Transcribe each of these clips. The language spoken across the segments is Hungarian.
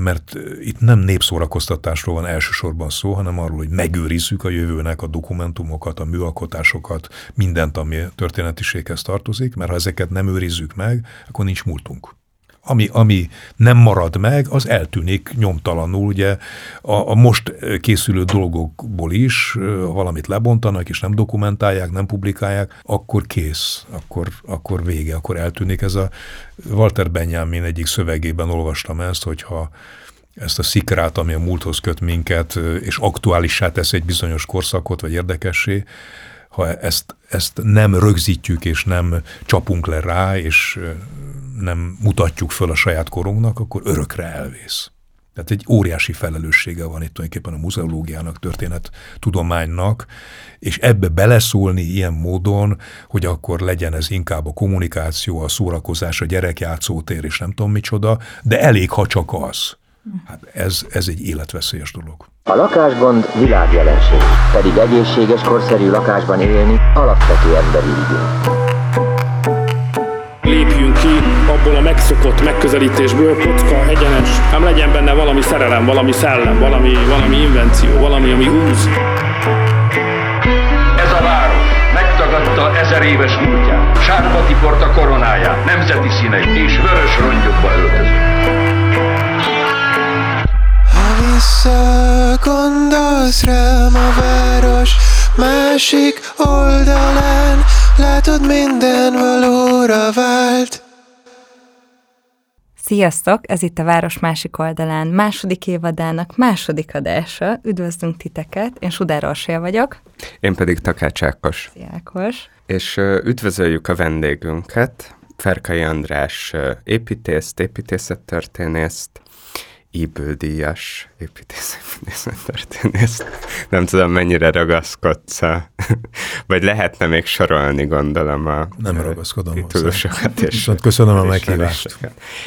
mert itt nem népszórakoztatásról van elsősorban szó, hanem arról, hogy megőrizzük a jövőnek a dokumentumokat, a műalkotásokat, mindent, ami történetiséghez tartozik, mert ha ezeket nem őrizzük meg, akkor nincs múltunk ami, ami nem marad meg, az eltűnik nyomtalanul. Ugye a, a most készülő dolgokból is valamit lebontanak, és nem dokumentálják, nem publikálják, akkor kész, akkor, akkor vége, akkor eltűnik. Ez a Walter Benjamin egyik szövegében olvastam ezt, hogyha ezt a szikrát, ami a múlthoz köt minket, és aktuálissá tesz egy bizonyos korszakot, vagy érdekessé, ha ezt, ezt nem rögzítjük, és nem csapunk le rá, és nem mutatjuk föl a saját korunknak, akkor örökre elvész. Tehát egy óriási felelőssége van itt tulajdonképpen a muzeológiának, történet tudománynak, és ebbe beleszólni ilyen módon, hogy akkor legyen ez inkább a kommunikáció, a szórakozás, a gyerekjátszótér, és nem tudom micsoda, de elég, ha csak az. Hát ez, ez egy életveszélyes dolog. A lakásgond világjelenség, pedig egészséges, korszerű lakásban élni alapvető emberi igény abból a megszokott megközelítésből, kocka, egyenes, nem legyen benne valami szerelem, valami szellem, valami, valami invenció, valami, ami húz. Ez a város megtagadta ezer éves múltját, sárba tiporta koronáját, nemzeti színei és vörös rongyokba öltözött. Ha visszagondolsz rám a város másik oldalán, Látod, minden valóra vált. Sziasztok! Ez itt a Város másik oldalán második évadának második adása. Üdvözlünk titeket! Én Sudár Orsia vagyok. Én pedig Takács Ákos. Ákos. És üdvözöljük a vendégünket, Ferkai András építészt, építészettörténészt, Eagle díjas építészet Nem tudom, mennyire ragaszkodsz vagy lehetne még sorolni, gondolom a Nem ragaszkodom tudósokat. És Viszont köszönöm a meghívást.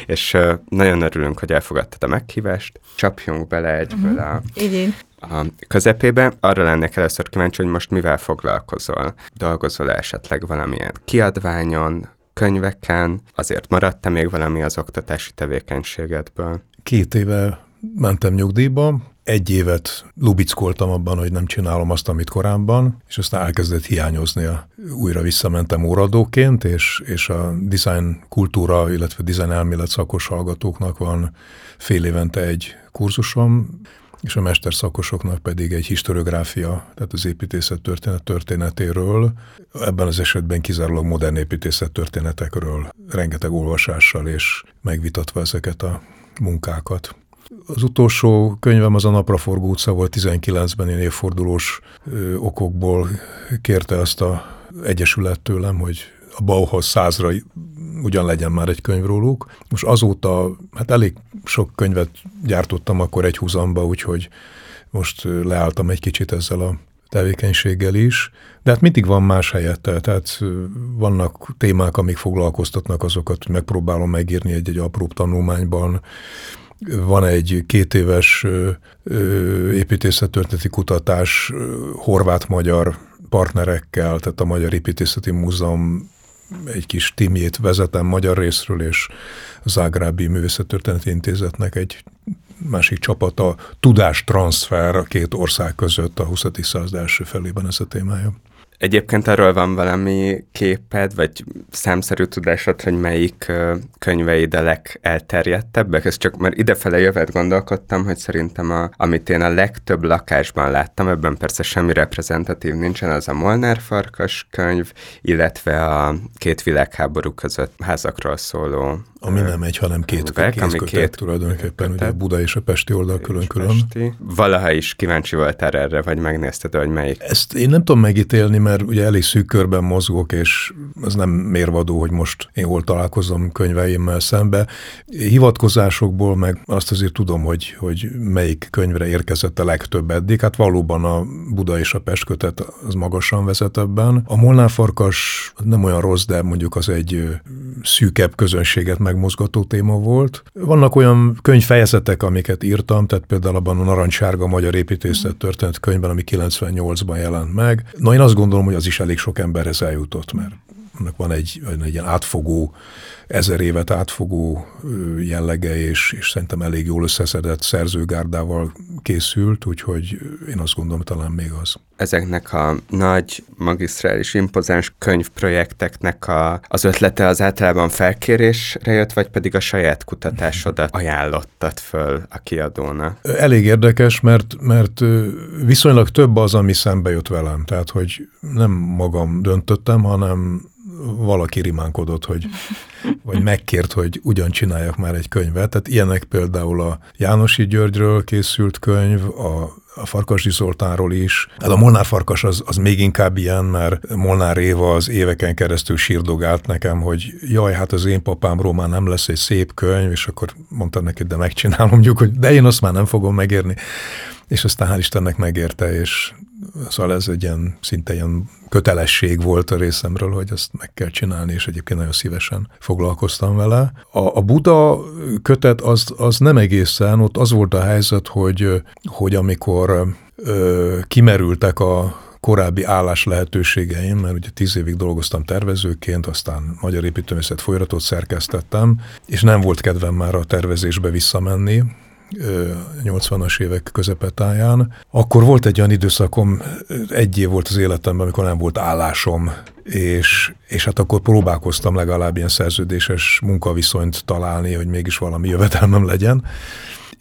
És nagyon örülünk, hogy elfogadtad a meghívást. Csapjunk bele egyből uh-huh. a, Igen. a közepébe. Arra lennék először kíváncsi, hogy most mivel foglalkozol. Dolgozol esetleg valamilyen kiadványon, könyveken, azért maradt-e még valami az oktatási tevékenységedből? Két éve mentem nyugdíjba, egy évet lubickoltam abban, hogy nem csinálom azt, amit korábban, és aztán elkezdett hiányozni. Újra visszamentem óradóként, és, és a design kultúra, illetve design elmélet szakos hallgatóknak van fél évente egy kurzusom, és a mesterszakosoknak pedig egy historiográfia, tehát az építészet történet történetéről, ebben az esetben kizárólag modern építészet történetekről, rengeteg olvasással és megvitatva ezeket a munkákat. Az utolsó könyvem az a Napraforgó utca volt 19-ben, én évfordulós ö, okokból kérte azt a egyesület tőlem, hogy a Bauhaus százra ugyan legyen már egy könyv róluk. Most azóta, hát elég sok könyvet gyártottam akkor egy húzamba, úgyhogy most leálltam egy kicsit ezzel a tevékenységgel is, de hát mindig van más helyette, tehát vannak témák, amik foglalkoztatnak, azokat megpróbálom megírni egy-egy apróbb tanulmányban, van egy két éves építészettörténeti kutatás horvát-magyar partnerekkel, tehát a Magyar Építészeti Múzeum egy kis timjét vezetem magyar részről, és Zágrábi Művészettörténeti Intézetnek egy másik csapata, tudástranszfer a két ország között a 20. század első felében ez a témája. Egyébként arról van valami képed, vagy számszerű tudásod, hogy melyik könyveid a legelterjedtebbek? Ez csak mert idefele jövet gondolkodtam, hogy szerintem a, amit én a legtöbb lakásban láttam, ebben persze semmi reprezentatív nincsen, az a Molnár Farkas könyv, illetve a két világháború között házakról szóló ami nem egy, hanem két könyv, ami két tulajdonképpen, ugye a Buda és a Pesti oldal külön-külön. Valaha is kíváncsi voltál erre, vagy megnézted, hogy melyik? Ezt én nem tudom megítélni, mert ugye elég szűk körben mozgok, és az nem mérvadó, hogy most én hol találkozom könyveimmel szembe. Hivatkozásokból meg azt azért tudom, hogy, hogy melyik könyvre érkezett a legtöbb eddig. Hát valóban a Buda és a Pest kötet az magasan vezet ebben. A Molnár Farkas nem olyan rossz, de mondjuk az egy szűkebb közönséget megmozgató téma volt. Vannak olyan könyvfejezetek, amiket írtam, tehát például abban a Narancssárga Magyar Építészet történet könyvben, ami 98-ban jelent meg. Na én azt gondolom, hogy az is elég sok emberhez eljutott, mert annak van egy, egy ilyen átfogó, ezer évet átfogó jellege, és, és szerintem elég jól összeszedett szerzőgárdával készült, úgyhogy én azt gondolom, talán még az. Ezeknek a nagy, magisztrális, impozáns könyvprojekteknek a, az ötlete az általában felkérésre jött, vagy pedig a saját kutatásodat ajánlottad föl a kiadónak? Elég érdekes, mert, mert viszonylag több az, ami szembe jött velem. Tehát, hogy nem magam döntöttem, hanem valaki rimánkodott, hogy, vagy megkért, hogy ugyan csináljak már egy könyvet. Tehát ilyenek például a Jánosi Györgyről készült könyv, a a Farkasi Zoltánról is. Hát a Molnár Farkas az, az még inkább ilyen, mert Molnár Éva az éveken keresztül sírdogált nekem, hogy jaj, hát az én papámról már nem lesz egy szép könyv, és akkor mondtam neki, de megcsinálom, hogy de én azt már nem fogom megérni. És aztán hál' Istennek megérte, és Szóval ez egy ilyen, szinte ilyen kötelesség volt a részemről, hogy ezt meg kell csinálni, és egyébként nagyon szívesen foglalkoztam vele. A, a Buda kötet az, az nem egészen, ott az volt a helyzet, hogy, hogy amikor ö, kimerültek a korábbi állás lehetőségeim, mert ugye tíz évig dolgoztam tervezőként, aztán Magyar Építőművészet folyamatot szerkesztettem, és nem volt kedvem már a tervezésbe visszamenni, 80-as évek közepetáján. Akkor volt egy olyan időszakom, egy év volt az életemben, amikor nem volt állásom, és, és hát akkor próbálkoztam legalább ilyen szerződéses munkaviszonyt találni, hogy mégis valami jövedelmem legyen.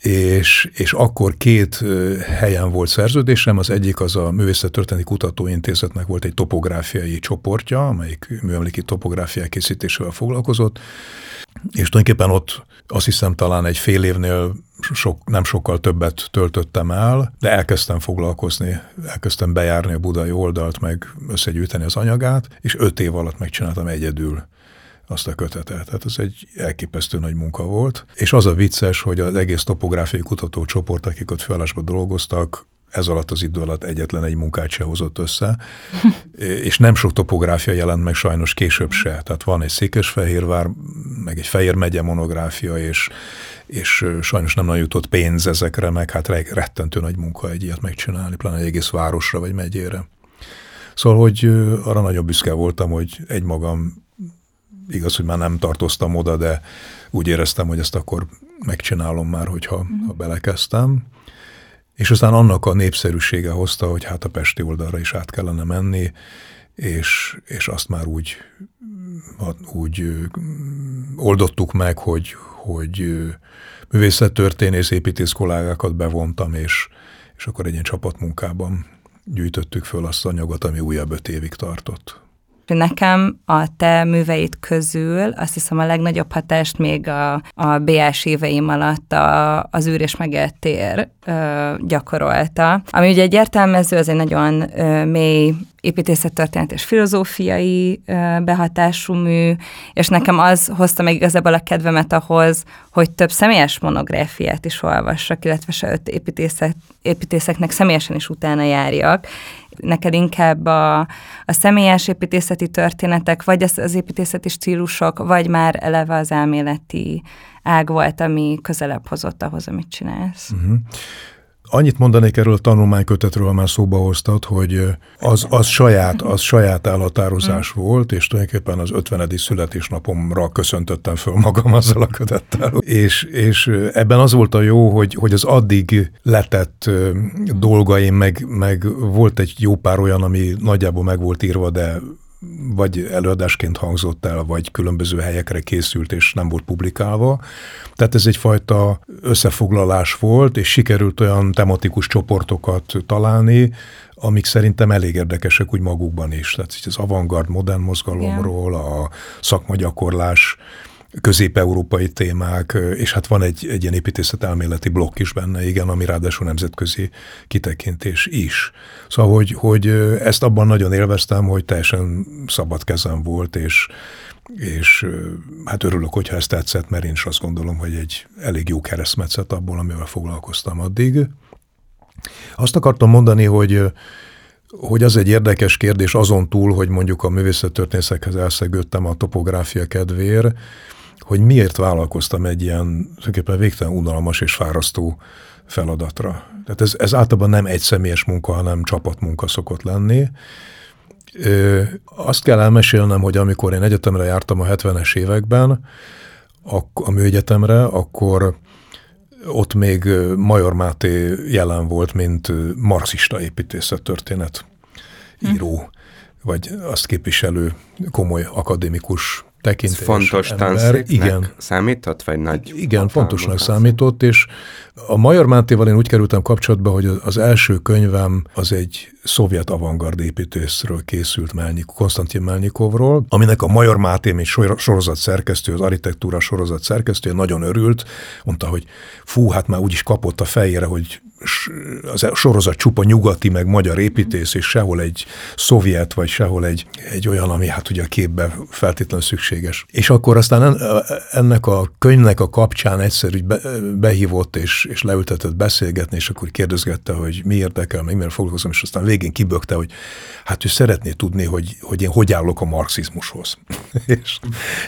És, és akkor két helyen volt szerződésem, az egyik az a Művészettörténeti Kutatóintézetnek volt egy topográfiai csoportja, amelyik műemléki topográfiák készítésével foglalkozott, és tulajdonképpen ott azt hiszem talán egy fél évnél sok, nem sokkal többet töltöttem el, de elkezdtem foglalkozni, elkezdtem bejárni a budai oldalt, meg összegyűjteni az anyagát, és öt év alatt megcsináltam egyedül azt a kötetet. Tehát ez egy elképesztő nagy munka volt. És az a vicces, hogy az egész topográfiai kutatócsoport, akik ott felállásban dolgoztak, ez alatt az idő alatt egyetlen egy munkát se hozott össze, és nem sok topográfia jelent meg sajnos később se. Tehát van egy Székesfehérvár, meg egy Fehér megye monográfia, és, és sajnos nem nagyon jutott pénz ezekre, meg hát rettentő nagy munka egy ilyet megcsinálni, pláne egy egész városra vagy megyére. Szóval, hogy arra nagyon büszke voltam, hogy egymagam, igaz, hogy már nem tartoztam oda, de úgy éreztem, hogy ezt akkor megcsinálom már, hogyha ha belekezdtem. És aztán annak a népszerűsége hozta, hogy hát a Pesti oldalra is át kellene menni, és, és azt már úgy, úgy oldottuk meg, hogy, hogy művészettörténész, építész kollégákat bevontam, és, és akkor egy ilyen csapatmunkában gyűjtöttük föl azt a anyagot, ami újabb öt évig tartott. Nekem a te műveid közül azt hiszem a legnagyobb hatást még a, a BS éveim alatt a, az űr és megélt tér ö, gyakorolta. Ami ugye egy értelmező, az egy nagyon ö, mély építészettörténet és filozófiai ö, behatású mű, és nekem az hozta meg igazából a kedvemet ahhoz, hogy több személyes monográfiát is olvassak, illetve se öt építészet, építészeknek személyesen is utána járjak, neked inkább a, a személyes építészeti történetek, vagy az, az építészeti stílusok, vagy már eleve az elméleti ág volt, ami közelebb hozott ahhoz, amit csinálsz. Uh-huh. Annyit mondanék erről a tanulmánykötetről, ha már szóba hoztad, hogy az, az saját, az saját elhatározás mm. volt, és tulajdonképpen az 50. születésnapomra köszöntöttem föl magam azzal a kötettel. És, és ebben az volt a jó, hogy, hogy az addig letett dolgaim, meg, meg volt egy jó pár olyan, ami nagyjából meg volt írva, de vagy előadásként hangzott el, vagy különböző helyekre készült, és nem volt publikálva. Tehát ez egyfajta összefoglalás volt, és sikerült olyan tematikus csoportokat találni, amik szerintem elég érdekesek úgy magukban is. Tehát az avantgard modern mozgalomról, a szakmagyakorlás, közép-európai témák, és hát van egy, egy ilyen építészet elméleti blokk is benne, igen, ami ráadásul nemzetközi kitekintés is. Szóval, hogy, hogy ezt abban nagyon élveztem, hogy teljesen szabad kezem volt, és, és hát örülök, hogyha ezt tetszett, mert én is azt gondolom, hogy egy elég jó keresztmetszet abból, amivel foglalkoztam addig. Azt akartam mondani, hogy hogy az egy érdekes kérdés azon túl, hogy mondjuk a művészettörténészekhez elszegődtem a topográfia kedvéért, hogy miért vállalkoztam egy ilyen tulajdonképpen végtelen unalmas és fárasztó feladatra. Tehát ez, ez általában nem egy személyes munka, hanem csapatmunka szokott lenni. Ö, azt kell elmesélnem, hogy amikor én egyetemre jártam a 70-es években, a, a műegyetemre, akkor ott még Major Máté jelen volt, mint marxista építészettörténet író, hm. vagy azt képviselő komoly akadémikus tekintés. Ez fontos tanszéknek igen. számított, vagy nagy? Igen, fontosnak számított, és a Major Mátéval én úgy kerültem kapcsolatba, hogy az első könyvem az egy szovjet avantgard építészről készült Melnyik, Konstantin Melnyikovról, aminek a Major Máté, mint sorozat szerkesztő, az architektúra sorozat szerkesztő, nagyon örült, mondta, hogy fú, hát már úgyis kapott a fejére, hogy az sorozat csupa nyugati, meg magyar építész, és sehol egy szovjet, vagy sehol egy, egy olyan, ami hát ugye a képbe feltétlenül szükséges. És akkor aztán ennek a könyvnek a kapcsán egyszer be, behívott, és, és leültetett beszélgetni, és akkor kérdezgette, hogy mi érdekel, meg miért foglalkozom, és aztán végén kibökte, hogy hát ő szeretné tudni, hogy, hogy én hogy állok a marxizmushoz. és,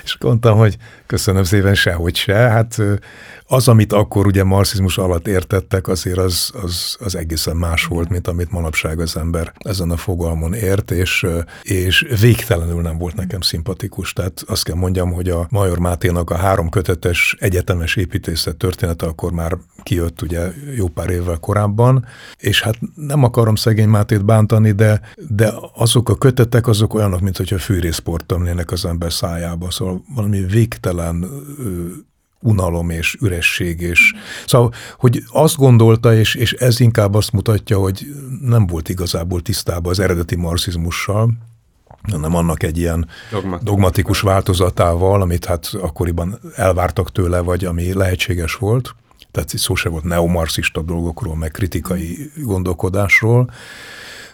és mondtam, hogy köszönöm szépen, sehogy se. Hát az, amit akkor ugye marxizmus alatt értettek, azért az, az, az egészen más volt, mint amit manapság az ember ezen a fogalmon ért, és, és végtelenül nem volt nekem szimpatikus. Tehát azt kell mondjam, hogy a Major Máténak a három kötetes egyetemes építészet története akkor már kijött ugye jó pár évvel korábban, és hát nem akarom szegény Mátét bántani, de, de azok a kötetek azok olyanok, mint hogyha fűrészport tömnének az ember szájába, szóval valami végtelen unalom és üresség. És, szóval, hogy azt gondolta, és, és ez inkább azt mutatja, hogy nem volt igazából tisztában az eredeti marxizmussal, hanem annak egy ilyen dogmatikus, dogmatikus változatával, amit hát akkoriban elvártak tőle, vagy ami lehetséges volt. Tehát szó se volt neomarxista dolgokról, meg kritikai gondolkodásról.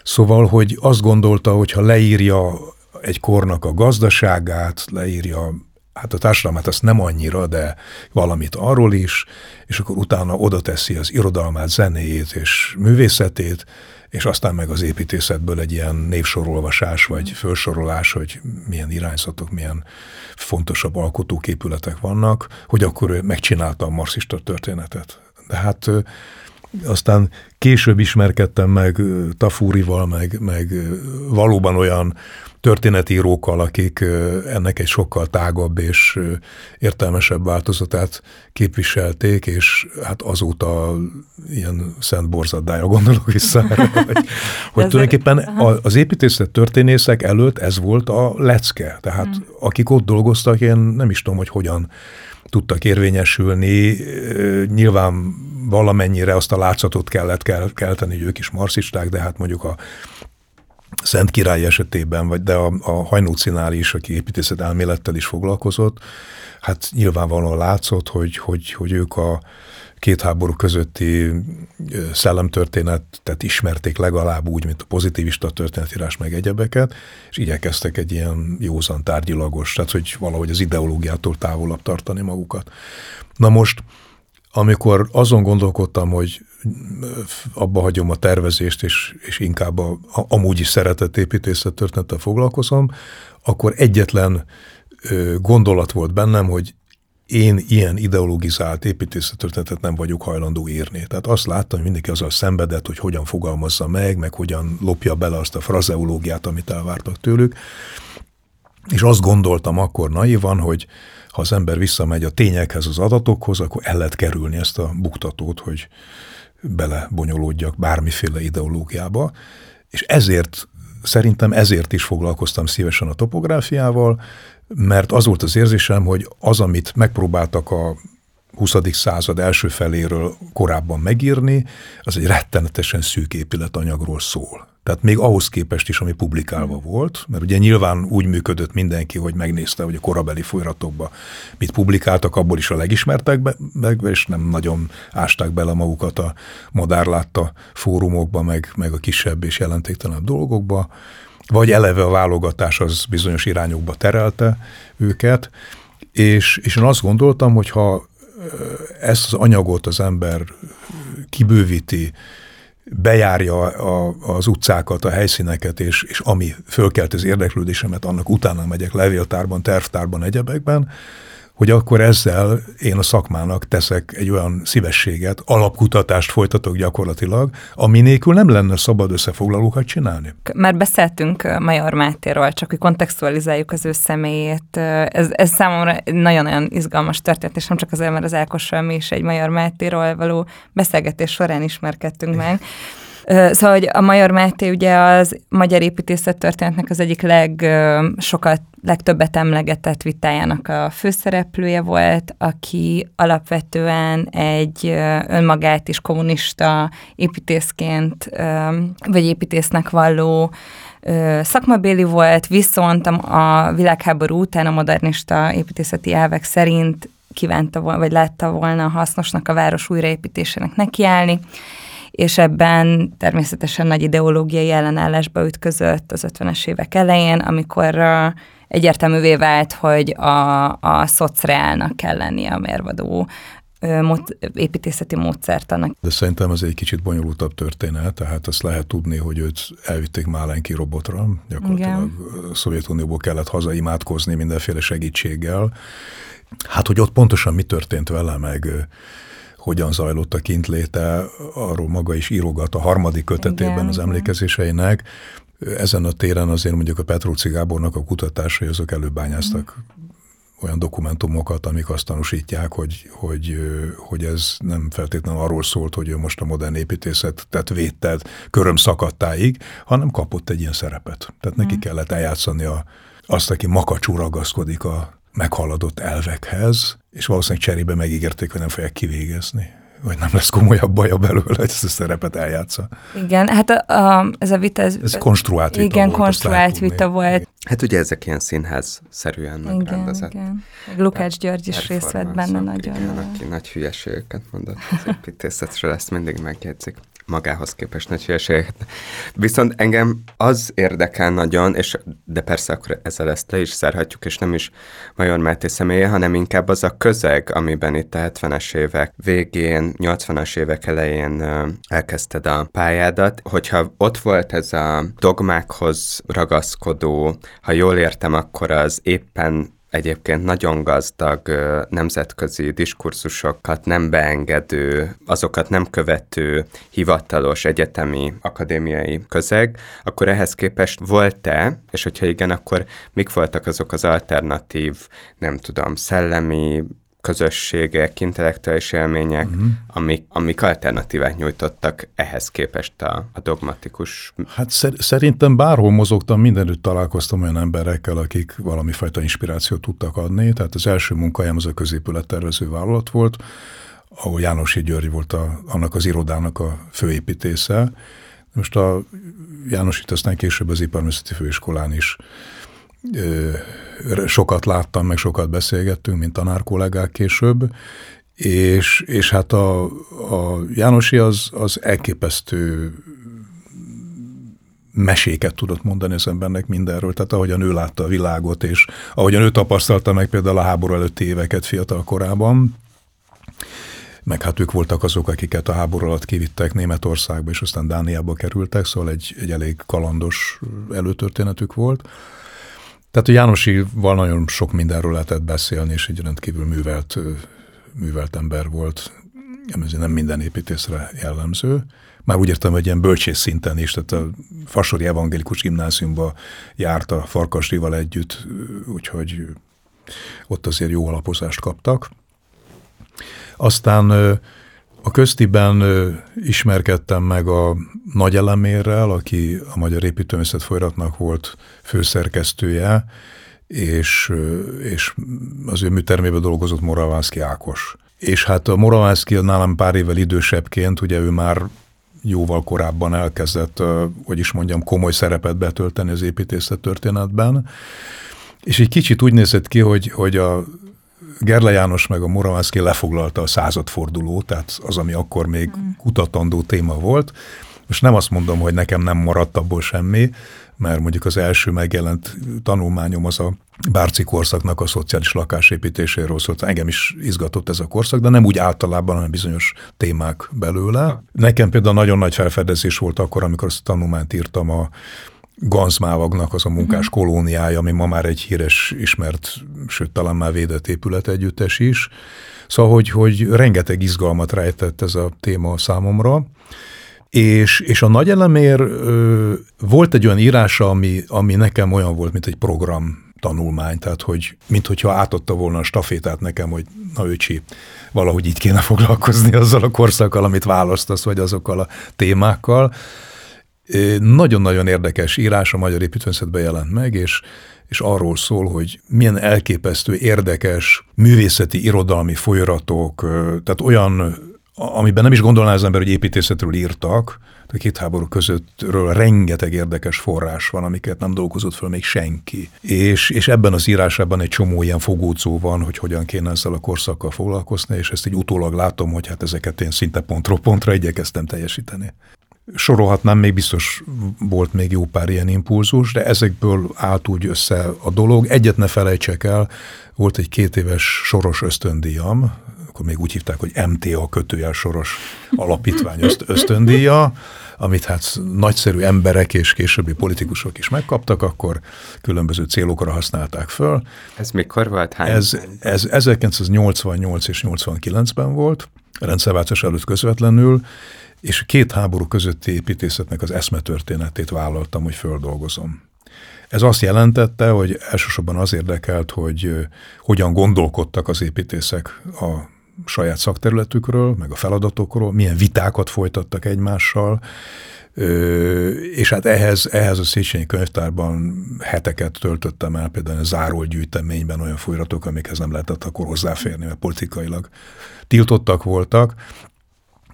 Szóval, hogy azt gondolta, hogy ha leírja egy kornak a gazdaságát, leírja hát a társadalmát azt nem annyira, de valamit arról is, és akkor utána oda teszi az irodalmát, zenéjét és művészetét, és aztán meg az építészetből egy ilyen névsorolvasás, vagy felsorolás, hogy milyen irányzatok, milyen fontosabb alkotóképületek vannak, hogy akkor ő megcsinálta a marxista történetet. De hát aztán később ismerkedtem meg Tafúrival, meg, meg valóban olyan történetírókkal, akik ennek egy sokkal tágabb és értelmesebb változatát képviselték, és hát azóta ilyen szent borzaddája gondolok vissza erre, hogy, hogy tulajdonképpen az építészet történészek előtt ez volt a lecke. Tehát hmm. akik ott dolgoztak, én nem is tudom, hogy hogyan tudtak érvényesülni. Nyilván valamennyire azt a látszatot kellett kelteni, hogy ők is marxisták, de hát mondjuk a Szent Király esetében, vagy de a, a Hajnócinál is, aki építészet elmélettel is foglalkozott, hát nyilvánvalóan látszott, hogy, hogy, hogy ők a két háború közötti szellemtörténetet ismerték legalább úgy, mint a pozitivista történetírás meg egyebeket, és igyekeztek egy ilyen józan tárgyilagos, tehát hogy valahogy az ideológiától távolabb tartani magukat. Na most amikor azon gondolkodtam, hogy abba hagyom a tervezést, és, és inkább a, a, amúgy is szeretett építészet történettel foglalkozom, akkor egyetlen ö, gondolat volt bennem, hogy én ilyen ideologizált építészettörténetet nem vagyok hajlandó írni. Tehát azt láttam, hogy mindenki azzal szenvedett, hogy hogyan fogalmazza meg, meg hogyan lopja bele azt a frazeológiát, amit elvártak tőlük. És azt gondoltam akkor naivan, hogy ha az ember visszamegy a tényekhez, az adatokhoz, akkor el lehet kerülni ezt a buktatót, hogy belebonyolódjak bármiféle ideológiába, és ezért, szerintem ezért is foglalkoztam szívesen a topográfiával, mert az volt az érzésem, hogy az, amit megpróbáltak a 20. század első feléről korábban megírni, az egy rettenetesen szűk épületanyagról szól. Tehát még ahhoz képest is, ami publikálva hmm. volt, mert ugye nyilván úgy működött mindenki, hogy megnézte, hogy a korabeli folyratokba mit publikáltak, abból is a legismertek meg, és nem nagyon ásták bele magukat a madárlátta fórumokba, meg, meg a kisebb és jelentéktelenebb dolgokba, vagy eleve a válogatás az bizonyos irányokba terelte őket, és, és én azt gondoltam, hogy ha ezt az anyagot az ember kibővíti, bejárja a, az utcákat, a helyszíneket, és, és ami fölkelt az érdeklődésemet, annak utána megyek levéltárban, tervtárban, egyebekben, hogy akkor ezzel én a szakmának teszek egy olyan szívességet, alapkutatást folytatok gyakorlatilag, ami nélkül nem lenne szabad összefoglalókat csinálni. Már beszéltünk Major Mátéról, csak hogy kontextualizáljuk az ő személyét. Ez, ez számomra nagyon-nagyon izgalmas történet, és nem csak azért, mert az Ákossal mi is egy Major Mátéról való beszélgetés során ismerkedtünk meg. Szóval, hogy a Major Máté ugye az magyar építészet történetnek az egyik legsokat, legtöbbet emlegetett vitájának a főszereplője volt, aki alapvetően egy önmagát is kommunista építészként, vagy építésznek valló szakmabéli volt, viszont a világháború után a modernista építészeti elvek szerint kívánta volna, vagy látta volna hasznosnak a város újraépítésének nekiállni, és ebben természetesen nagy ideológiai ellenállásba ütközött az 50-es évek elején, amikor egyértelművé vált, hogy a, a szociálnak kell lennie a mérvadó mód, építészeti módszertanak. De szerintem ez egy kicsit bonyolultabb történet, tehát azt lehet tudni, hogy őt elvitték Málenki robotra, gyakorlatilag Igen. a Szovjetunióból kellett hazaimádkozni mindenféle segítséggel. Hát, hogy ott pontosan mi történt vele, meg hogyan zajlott a kintléte, arról maga is írogat a harmadik kötetében igen, az emlékezéseinek. Ezen a téren azért mondjuk a Petróci Gábornak a kutatásai azok előbányáztak mm. olyan dokumentumokat, amik azt tanúsítják, hogy, hogy, hogy ez nem feltétlenül arról szólt, hogy ő most a modern építészetet védte köröm szakadtáig, hanem kapott egy ilyen szerepet. Tehát neki mm. kellett eljátszani a, azt, aki makacsú ragaszkodik a meghaladott elvekhez, és valószínűleg cserébe megígérték, hogy nem fogják kivégezni vagy nem lesz komolyabb baja belőle, hogy ezt a szerepet eljátsza. Igen, hát a, a, ez a vita... Ez, ez konstruált vita igen, volt. Konstruált vita volt. Hát ugye ezek ilyen színház-szerűen megrendezett. Igen, igen. Lukács György is részt vett benne nagyon. Igen, aki nagy hülyeségeket mondott az építészetről, ezt mindig megjegyzik magához képest nagy hülyeséget. Viszont engem az érdekel nagyon, és de persze akkor ezzel ezt le is zárhatjuk, és nem is Major Máté személye, hanem inkább az a közeg, amiben itt a 70-es évek végén, 80-as évek elején elkezdted a pályádat. Hogyha ott volt ez a dogmákhoz ragaszkodó, ha jól értem, akkor az éppen egyébként nagyon gazdag nemzetközi diskurzusokat nem beengedő, azokat nem követő hivatalos egyetemi akadémiai közeg, akkor ehhez képest volt-e, és hogyha igen, akkor mik voltak azok az alternatív, nem tudom, szellemi, közösségek, intellektuális élmények, uh-huh. amik, amik alternatívát nyújtottak ehhez képest a, a dogmatikus... Hát szer- szerintem bárhol mozogtam, mindenütt találkoztam olyan emberekkel, akik valami fajta inspirációt tudtak adni. Tehát az első munkahelyem az a középülettervező vállalat volt, ahol Jánosi György volt a, annak az irodának a főépítésze. Most a Jánosit aztán később az Iparművészeti Főiskolán is sokat láttam, meg sokat beszélgettünk, mint tanár kollégák később, és, és hát a, a Jánosi az, az elképesztő meséket tudott mondani az embernek mindenről, tehát ahogyan ő látta a világot, és ahogyan ő tapasztalta meg például a háború előtti éveket fiatal korában, meg hát ők voltak azok, akiket a háború alatt kivittek Németországba, és aztán Dániába kerültek, szóval egy, egy elég kalandos előtörténetük volt. Tehát a Jánosival nagyon sok mindenről lehetett beszélni, és egy rendkívül művelt, művelt ember volt. Ez nem minden építészre jellemző. Már úgy értem, hogy ilyen bölcsész szinten is, tehát a Fasori Evangélikus Gimnáziumba járt a Farkasdival együtt, úgyhogy ott azért jó alapozást kaptak. Aztán a köztiben ismerkedtem meg a nagy elemérrel, aki a Magyar Építőművészet folyratnak volt főszerkesztője, és, és az ő műtermében dolgozott Moravánszki Ákos. És hát a Moravánszki nálam pár évvel idősebbként, ugye ő már jóval korábban elkezdett, hogy is mondjam, komoly szerepet betölteni az építészet történetben, és egy kicsit úgy nézett ki, hogy, hogy a Gerle János meg a Moravánszki lefoglalta a századfordulót, tehát az, ami akkor még mm. kutatandó téma volt. Most nem azt mondom, hogy nekem nem maradt abból semmi, mert mondjuk az első megjelent tanulmányom az a Bárci korszaknak a szociális lakásépítéséről szólt. Engem is izgatott ez a korszak, de nem úgy általában, hanem bizonyos témák belőle. Nekem például nagyon nagy felfedezés volt akkor, amikor azt a tanulmányt írtam a Ganzmávagnak az a munkás uh-huh. kolóniája, ami ma már egy híres, ismert, sőt talán már védett épület együttes is. Szóval, hogy, hogy rengeteg izgalmat rejtett ez a téma számomra. És, és a nagy elemér ö, volt egy olyan írása, ami, ami nekem olyan volt, mint egy program tanulmány, tehát hogy minthogyha átadta volna a stafétát nekem, hogy na öcsi, valahogy így kéne foglalkozni azzal a korszakkal, amit választasz, vagy azokkal a témákkal. Nagyon-nagyon érdekes írás a Magyar Építőszetben jelent meg, és, és arról szól, hogy milyen elképesztő, érdekes művészeti, irodalmi folyaratok, tehát olyan, amiben nem is gondolná az ember, hogy építészetről írtak, a két háború közöttről rengeteg érdekes forrás van, amiket nem dolgozott föl még senki. És, és ebben az írásában egy csomó ilyen fogócó van, hogy hogyan kéne ezzel a korszakkal foglalkozni, és ezt így utólag látom, hogy hát ezeket én szinte pontról pontra igyekeztem teljesíteni. Sorolhatnám, még biztos volt még jó pár ilyen impulzus, de ezekből állt úgy össze a dolog. Egyet ne felejtsek el, volt egy két éves soros ösztöndíjam, akkor még úgy hívták, hogy MTA kötőjel soros alapítvány öszt, ösztöndíja, amit hát nagyszerű emberek és későbbi politikusok is megkaptak, akkor különböző célokra használták föl. Ez mikor volt? Hány? Ez, ez 1988 és 89-ben volt, rendszerváltás előtt közvetlenül, és két háború közötti építészetnek az eszmetörténetét vállaltam, hogy földolgozom. Ez azt jelentette, hogy elsősorban az érdekelt, hogy hogyan gondolkodtak az építészek a saját szakterületükről, meg a feladatokról, milyen vitákat folytattak egymással, és hát ehhez, ehhez a Széchenyi könyvtárban heteket töltöttem el, például a záról gyűjteményben olyan folyratok, amikhez nem lehetett akkor hozzáférni, mert politikailag tiltottak voltak.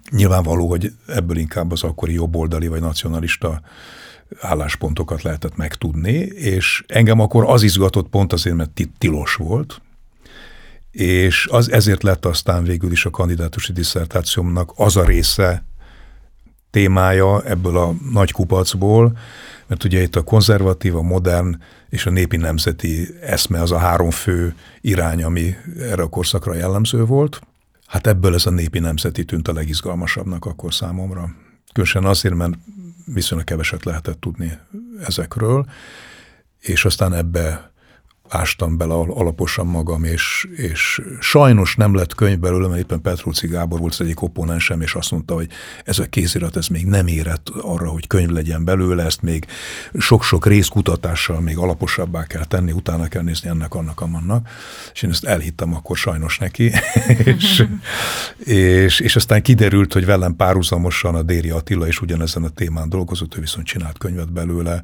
Nyilvánvaló, hogy ebből inkább az akkori jobboldali vagy nacionalista álláspontokat lehetett megtudni, és engem akkor az izgatott pont azért, mert tilos volt, és az ezért lett aztán végül is a kandidátusi diszertációmnak az a része témája ebből a nagy kupacból, mert ugye itt a konzervatív, a modern és a népi nemzeti eszme az a három fő irány, ami erre a korszakra jellemző volt. Hát ebből ez a népi nemzeti tűnt a legizgalmasabbnak akkor számomra. Különösen azért, mert viszonylag keveset lehetett tudni ezekről, és aztán ebbe ástam bele alaposan magam, és, és sajnos nem lett könyv belőle, mert éppen Petruci Gábor volt az egyik opponensem, és azt mondta, hogy ez a kézirat ez még nem érett arra, hogy könyv legyen belőle, ezt még sok-sok részkutatással még alaposabbá kell tenni, utána kell nézni ennek, annak, amannak. És én ezt elhittem akkor sajnos neki, és, és, és aztán kiderült, hogy velem párhuzamosan a Déri Attila is ugyanezen a témán dolgozott, ő viszont csinált könyvet belőle.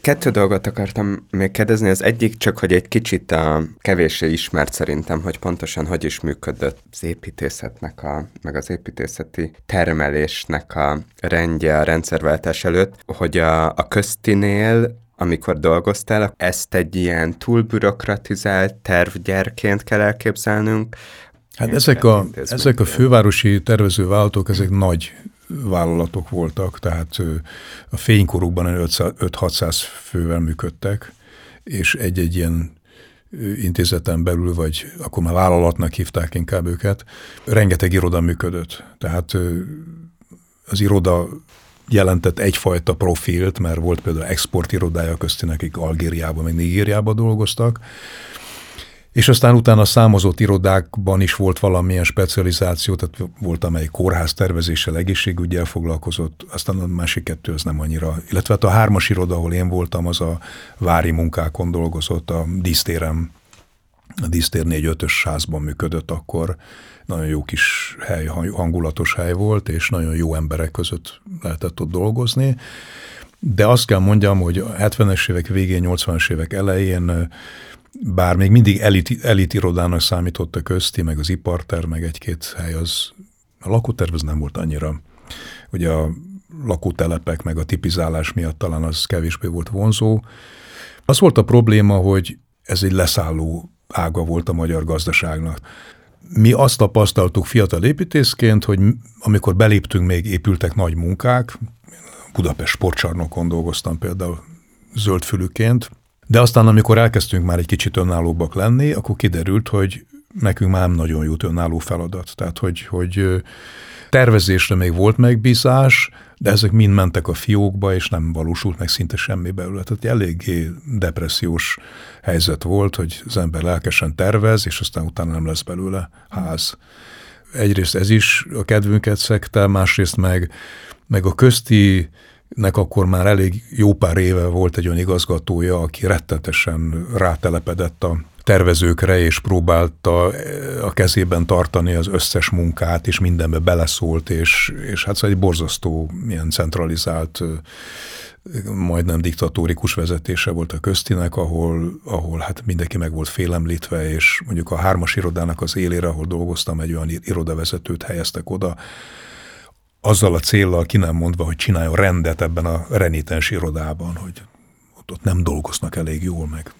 Kettő dolgot akartam még kérdezni. Az egyik csak, hogy egy kicsit a kevéssé ismert szerintem, hogy pontosan hogy is működött az építészetnek, a, meg az építészeti termelésnek a rendje a rendszerváltás előtt, hogy a, a köztinél amikor dolgoztál, ezt egy ilyen túlbürokratizált tervgyerként kell elképzelnünk, Hát ezek a, ezek a fővárosi tervezővállalatok, ezek nagy vállalatok voltak, tehát a fénykorukban 5-600 fővel működtek, és egy-egy ilyen intézeten belül, vagy akkor már vállalatnak hívták inkább őket, rengeteg iroda működött. Tehát az iroda jelentett egyfajta profilt, mert volt például exportirodája közti, akik Algériában, meg Nigériában dolgoztak, és aztán utána számozott irodákban is volt valamilyen specializáció, tehát volt, amely kórház tervezéssel, egészségügyel foglalkozott, aztán a másik kettő az nem annyira. Illetve hát a hármas iroda, ahol én voltam, az a vári munkákon dolgozott, a dísztérem, a dísztér négy-ötös házban működött akkor, nagyon jó kis hely, hangulatos hely volt, és nagyon jó emberek között lehetett ott dolgozni. De azt kell mondjam, hogy a 70-es évek végén, 80-as évek elején bár még mindig elit, elit irodának számított a közti, meg az iparter, meg egy-két hely, az a lakóterv az nem volt annyira. Ugye a lakótelepek, meg a tipizálás miatt talán az kevésbé volt vonzó. Az volt a probléma, hogy ez egy leszálló ága volt a magyar gazdaságnak. Mi azt tapasztaltuk fiatal építészként, hogy amikor beléptünk, még épültek nagy munkák, Budapest sportcsarnokon dolgoztam például zöldfülüként, de aztán, amikor elkezdtünk már egy kicsit önállóbbak lenni, akkor kiderült, hogy nekünk már nem nagyon jut önálló feladat. Tehát, hogy, hogy tervezésre még volt megbízás, de ezek mind mentek a fiókba, és nem valósult meg szinte semmi belőle. Tehát eléggé depressziós helyzet volt, hogy az ember lelkesen tervez, és aztán utána nem lesz belőle ház. Egyrészt ez is a kedvünket szekte, másrészt meg, meg a közti nek akkor már elég jó pár éve volt egy olyan igazgatója, aki rettetesen rátelepedett a tervezőkre, és próbálta eh, a kezében tartani az összes munkát, és mindenbe beleszólt, és, és hát szóval egy borzasztó, ilyen centralizált, eh, majdnem diktatórikus vezetése volt a köztinek, ahol, ahol hát mindenki meg volt félemlítve, és mondjuk a hármas irodának az élére, ahol dolgoztam, egy olyan irodavezetőt helyeztek oda, azzal a céllal ki nem mondva, hogy csináljon rendet ebben a renitens irodában, hogy ott, ott nem dolgoznak elég jól meg.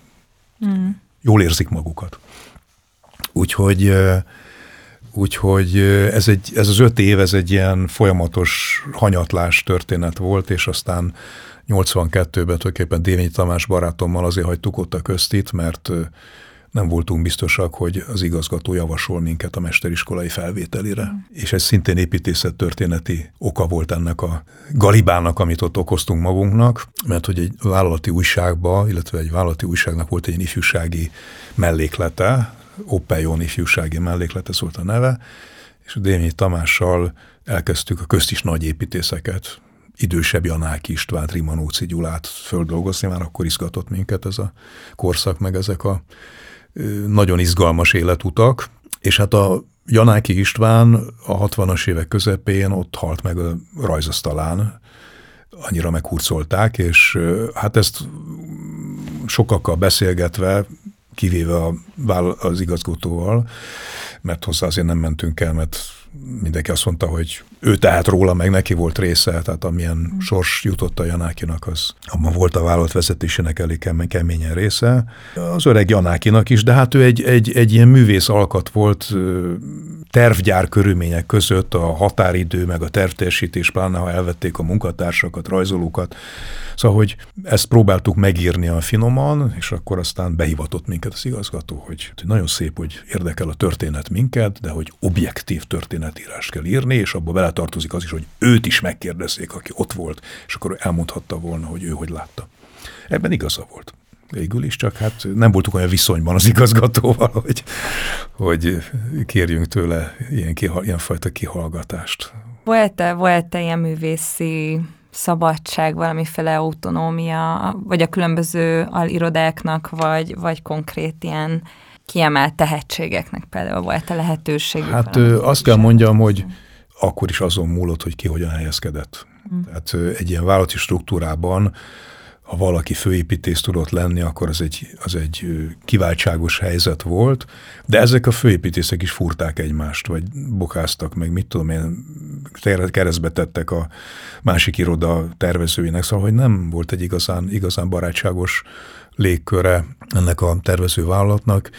Mm. Jól érzik magukat. Úgyhogy, úgyhogy ez, egy, ez az öt év, ez egy ilyen folyamatos hanyatlás történet volt, és aztán 82-ben tulajdonképpen Dévényi Tamás barátommal azért hagytuk ott a köztit, mert nem voltunk biztosak, hogy az igazgató javasol minket a mesteriskolai felvételire. Mm. És ez szintén építészet történeti oka volt ennek a galibának, amit ott okoztunk magunknak, mert hogy egy vállalati újságba, illetve egy vállalati újságnak volt egy ifjúsági melléklete, Opejon ifjúsági melléklete, ez volt a neve, és Démnyi Tamással elkezdtük a közt is nagy építészeket, idősebb Janák Istvánt, Rimanóci Gyulát földolgozni, már akkor izgatott minket ez a korszak, meg ezek a nagyon izgalmas életutak, és hát a Janáki István a 60-as évek közepén ott halt meg a rajzasztalán, annyira meghurcolták, és hát ezt sokakkal beszélgetve, kivéve a, az igazgatóval, mert hozzá azért nem mentünk el, mert mindenki azt mondta, hogy ő tehát róla, meg neki volt része, tehát amilyen mm. sors jutott a Janákinak, az abban volt a vállalat vezetésének elég keményen része. Az öreg Janákinak is, de hát ő egy, egy, egy ilyen művész alkat volt tervgyár körülmények között, a határidő, meg a tervtérsítés, pláne ha elvették a munkatársakat, rajzolókat. Szóval, hogy ezt próbáltuk megírni a finoman, és akkor aztán behivatott minket az igazgató, hogy nagyon szép, hogy érdekel a történet minket, de hogy objektív történetírást kell írni, és abba bele tartozik az is, hogy őt is megkérdezzék, aki ott volt, és akkor elmondhatta volna, hogy ő hogy látta. Ebben igaza volt. Végül is, csak hát nem voltunk olyan viszonyban az igazgatóval, hogy, hogy kérjünk tőle ilyen, kihal, ilyen fajta kihallgatást. Volt-e, volt-e ilyen művészi szabadság, valamiféle autonómia, vagy a különböző alirodáknak, vagy, vagy konkrét ilyen kiemelt tehetségeknek például volt a lehetőség? Hát azt kell mondjam, hogy akkor is azon múlott, hogy ki hogyan helyezkedett. Mm. Tehát egy ilyen vállalati struktúrában, ha valaki főépítész tudott lenni, akkor az egy, az egy kiváltságos helyzet volt, de ezek a főépítészek is furták egymást, vagy bokáztak, meg mit tudom én, keresztbe tettek a másik iroda tervezőinek, szóval hogy nem volt egy igazán, igazán barátságos légköre ennek a tervező vállalatnak.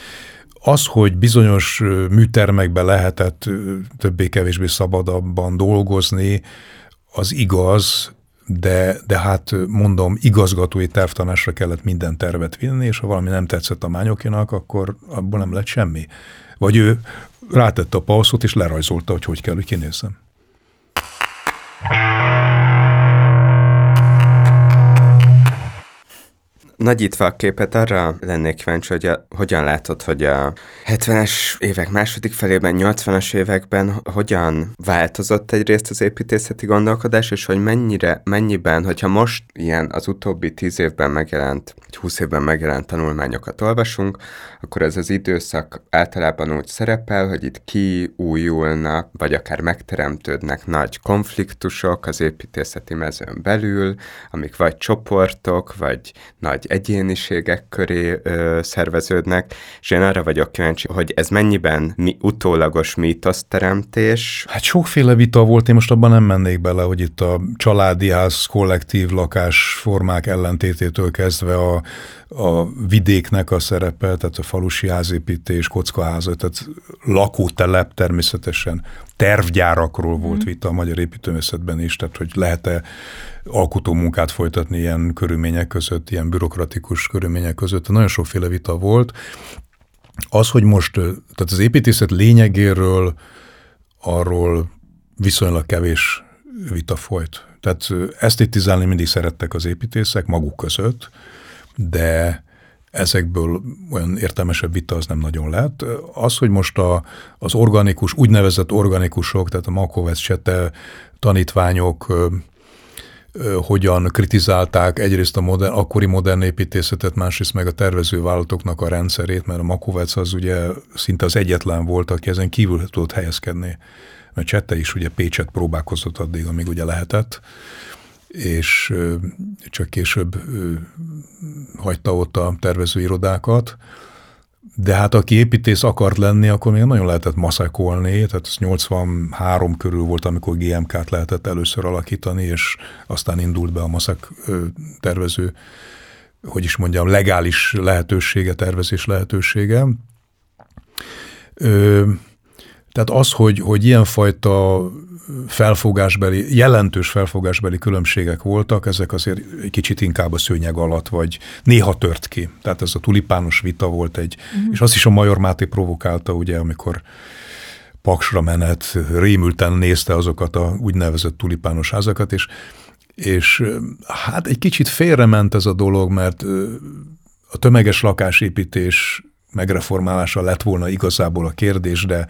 Az, hogy bizonyos műtermekbe lehetett többé-kevésbé szabadabban dolgozni, az igaz, de, de hát mondom, igazgatói tervtanásra kellett minden tervet vinni, és ha valami nem tetszett a mányokinak, akkor abból nem lett semmi. Vagy ő rátette a pauszot, és lerajzolta, hogy hogy kell, hogy kinézzem. Nagyítva a képet, arra lennék kíváncsi, hogy a, hogyan látod, hogy a 70-es évek második felében, 80-as években hogyan változott egyrészt az építészeti gondolkodás, és hogy mennyire, mennyiben, hogyha most ilyen az utóbbi 10 évben megjelent, vagy 20 évben megjelent tanulmányokat olvasunk, akkor ez az időszak általában úgy szerepel, hogy itt kiújulnak, vagy akár megteremtődnek nagy konfliktusok az építészeti mezőn belül, amik vagy csoportok, vagy nagy egyéniségek köré ö, szerveződnek, és én arra vagyok kíváncsi, hogy ez mennyiben mi, utólagos mítoszteremtés. Hát sokféle vita volt, én most abban nem mennék bele, hogy itt a családi ház, kollektív lakásformák ellentététől kezdve a, a vidéknek a szerepe, tehát a falusi házépítés, kockaházat, tehát lakótelep természetesen, tervgyárakról mm. volt vita a magyar építőmészetben is, tehát hogy lehet-e alkotó munkát folytatni ilyen körülmények között, ilyen bürokratikus körülmények között. Nagyon sokféle vita volt, Az, hogy most, tehát az építészet lényegéről arról viszonylag kevés vita folyt. Tehát esztétizálni mindig szerettek az építészek maguk között, de ezekből olyan értelmesebb vita az nem nagyon lett. Az, hogy most a, az organikus, úgynevezett organikusok, tehát a Makovec Csete tanítványok hogyan kritizálták egyrészt a modern, akkori modern építészetet, másrészt meg a tervezővállalatoknak a rendszerét, mert a Makovec az ugye szinte az egyetlen volt, aki ezen kívül tudott helyezkedni. Mert Csette is ugye Pécset próbálkozott addig, amíg ugye lehetett és csak később hagyta ott a tervezőirodákat. De hát aki építész akart lenni, akkor még nagyon lehetett maszakolni, tehát ez 83 körül volt, amikor GMK-t lehetett először alakítani, és aztán indult be a maszak tervező, hogy is mondjam, legális lehetősége, tervezés lehetősége. Tehát az, hogy, hogy ilyenfajta felfogásbeli, jelentős felfogásbeli különbségek voltak, ezek azért egy kicsit inkább a szőnyeg alatt, vagy néha tört ki. Tehát ez a tulipános vita volt egy, uh-huh. és azt is a Major Máté provokálta, ugye, amikor paksra menet, rémülten nézte azokat a úgynevezett tulipános házakat, és, és hát egy kicsit félrement ez a dolog, mert a tömeges lakásépítés megreformálása lett volna igazából a kérdés, de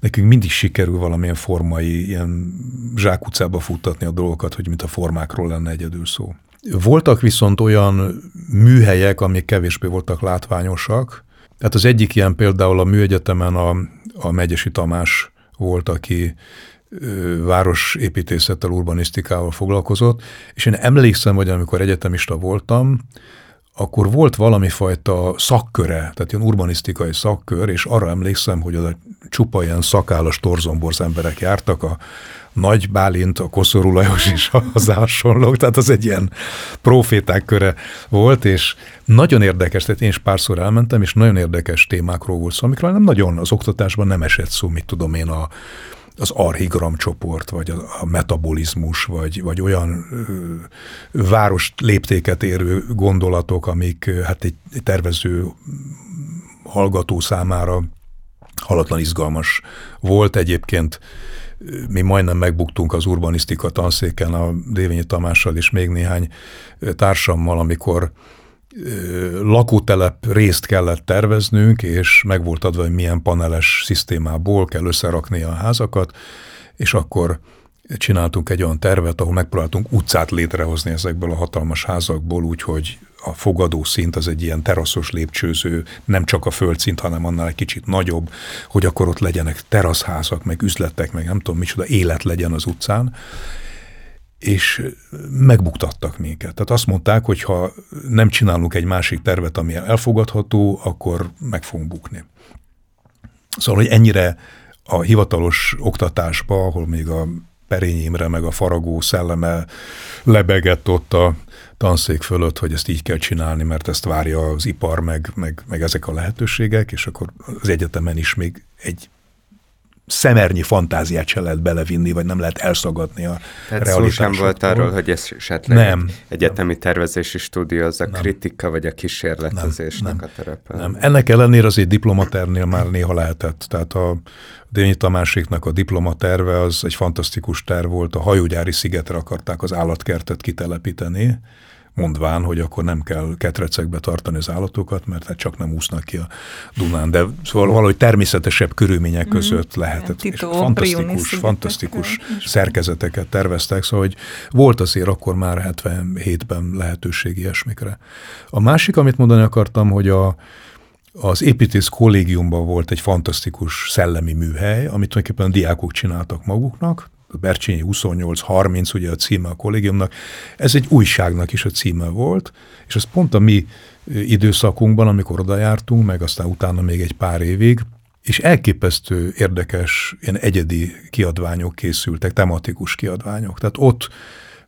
nekünk mindig sikerül valamilyen formai, ilyen zsákutcába futtatni a dolgokat, hogy mint a formákról lenne egyedül szó. Voltak viszont olyan műhelyek, amik kevésbé voltak látványosak. Tehát az egyik ilyen például a műegyetemen a, a Megyesi Tamás volt, aki városépítészettel, urbanisztikával foglalkozott, és én emlékszem, hogy amikor egyetemista voltam, akkor volt valami fajta szakköre, tehát ilyen urbanisztikai szakkör, és arra emlékszem, hogy oda csupa ilyen szakállas torzomborz emberek jártak, a Nagy Bálint, a Koszorú Lajos is az hasonlók, tehát az egy ilyen proféták köre volt, és nagyon érdekes, tehát én is párszor elmentem, és nagyon érdekes témákról volt szó, amikről nem nagyon az oktatásban nem esett szó, mit tudom én, a, az archigram csoport, vagy a, a metabolizmus, vagy, vagy olyan ö, város léptéket érő gondolatok, amik hát egy tervező hallgató számára halatlan izgalmas volt. Egyébként mi majdnem megbuktunk az urbanisztika tanszéken a Dévényi Tamással és még néhány társammal, amikor lakótelep részt kellett terveznünk, és meg volt adva, hogy milyen paneles szisztémából kell összerakni a házakat, és akkor csináltunk egy olyan tervet, ahol megpróbáltunk utcát létrehozni ezekből a hatalmas házakból, úgyhogy a fogadó szint az egy ilyen teraszos lépcsőző, nem csak a földszint, hanem annál egy kicsit nagyobb, hogy akkor ott legyenek teraszházak, meg üzletek, meg nem tudom micsoda, élet legyen az utcán és megbuktattak minket. Tehát azt mondták, hogy ha nem csinálunk egy másik tervet, ami elfogadható, akkor meg fogunk bukni. Szóval, hogy ennyire a hivatalos oktatásba, ahol még a Perényi Imre meg a Faragó szelleme lebegett ott a tanszék fölött, hogy ezt így kell csinálni, mert ezt várja az ipar, meg, meg, meg ezek a lehetőségek, és akkor az egyetemen is még egy szemernyi fantáziát se lehet belevinni, vagy nem lehet elszagadni a Tehát szó sem volt arról, hogy ez esetleg nem, egyetemi tervezési stúdió, az a nem. kritika, vagy a kísérletezésnek nem, a terepe. Nem. Ennek ellenére azért diplomaternél már néha lehetett. Tehát a Dényi Tamásiknak a diplomaterve az egy fantasztikus terv volt. A hajógyári szigetre akarták az állatkertet kitelepíteni, mondván, hogy akkor nem kell ketrecekbe tartani az állatokat, mert hát csak nem úsznak ki a Dunán, de szóval valahogy természetesebb körülmények mhm. között lehetett. Tito, és fantasztikus, fantasztikus szerkezeteket terveztek, szóval hogy volt azért akkor már 77-ben lehetőség ilyesmikre. A másik, amit mondani akartam, hogy a, az építész kollégiumban volt egy fantasztikus szellemi műhely, amit tulajdonképpen a diákok csináltak maguknak, Bercsényi 28-30, ugye a címe a kollégiumnak, ez egy újságnak is a címe volt, és ez pont a mi időszakunkban, amikor oda jártunk, meg aztán utána még egy pár évig, és elképesztő érdekes, ilyen egyedi kiadványok készültek, tematikus kiadványok. Tehát ott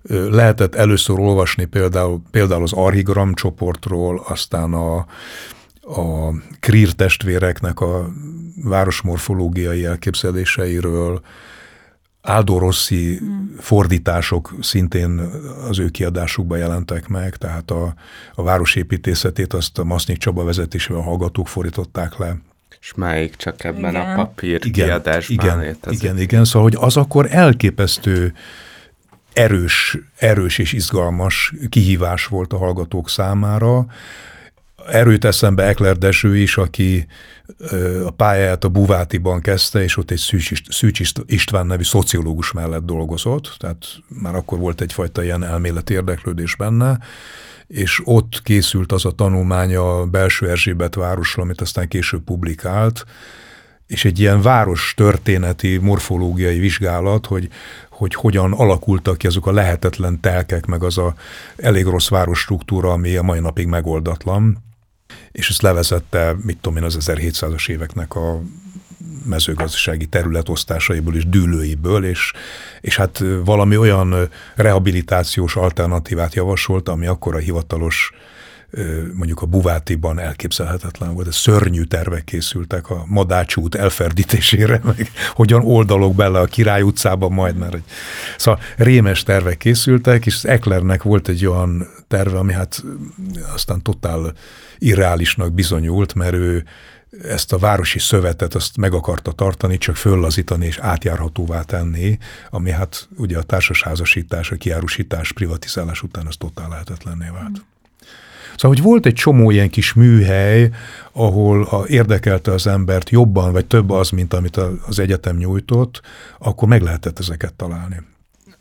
lehetett először olvasni például, például az Arhigram csoportról, aztán a, a Krír testvéreknek a városmorfológiai elképzeléseiről, Aldo Rossi hmm. fordítások szintén az ő kiadásukban jelentek meg, tehát a, a városépítészetét azt a Masznyik Csaba vezetésével hallgatók fordították le. És máig csak ebben Igen. a papír Igen, kiadásban igen, létezik. igen, igen, szóval, hogy az akkor elképesztő erős, erős és izgalmas kihívás volt a hallgatók számára. Erőt eszembe Ekler Dezső is, aki a pályáját a Buvátiban kezdte, és ott egy Szűcs, Ist- Szűcs Ist- István nevű szociológus mellett dolgozott, tehát már akkor volt egyfajta ilyen elméleti érdeklődés benne, és ott készült az a tanulmány a belső Erzsébet városról, amit aztán később publikált, és egy ilyen város történeti, morfológiai vizsgálat, hogy, hogy hogyan alakultak ki azok a lehetetlen telkek, meg az a elég rossz városstruktúra, ami a mai napig megoldatlan, és ezt levezette, mit tudom én, az 1700-as éveknek a mezőgazdasági területosztásaiból és dűlőiből, és, és hát valami olyan rehabilitációs alternatívát javasolt, ami akkor a hivatalos mondjuk a Buvátiban elképzelhetetlen volt, de szörnyű tervek készültek a Madács elferdítésére, meg hogyan oldalok bele a Király utcába majd, mert egy... Szóval rémes tervek készültek, és Eklernek volt egy olyan terve, ami hát aztán totál irreálisnak bizonyult, mert ő ezt a városi szövetet azt meg akarta tartani, csak föllazítani és átjárhatóvá tenni, ami hát ugye a társasházasítás, a kiárusítás, privatizálás után az totál lehetetlenné vált. Szóval, hogy volt egy csomó ilyen kis műhely, ahol a érdekelte az embert jobban, vagy több az, mint amit az egyetem nyújtott, akkor meg lehetett ezeket találni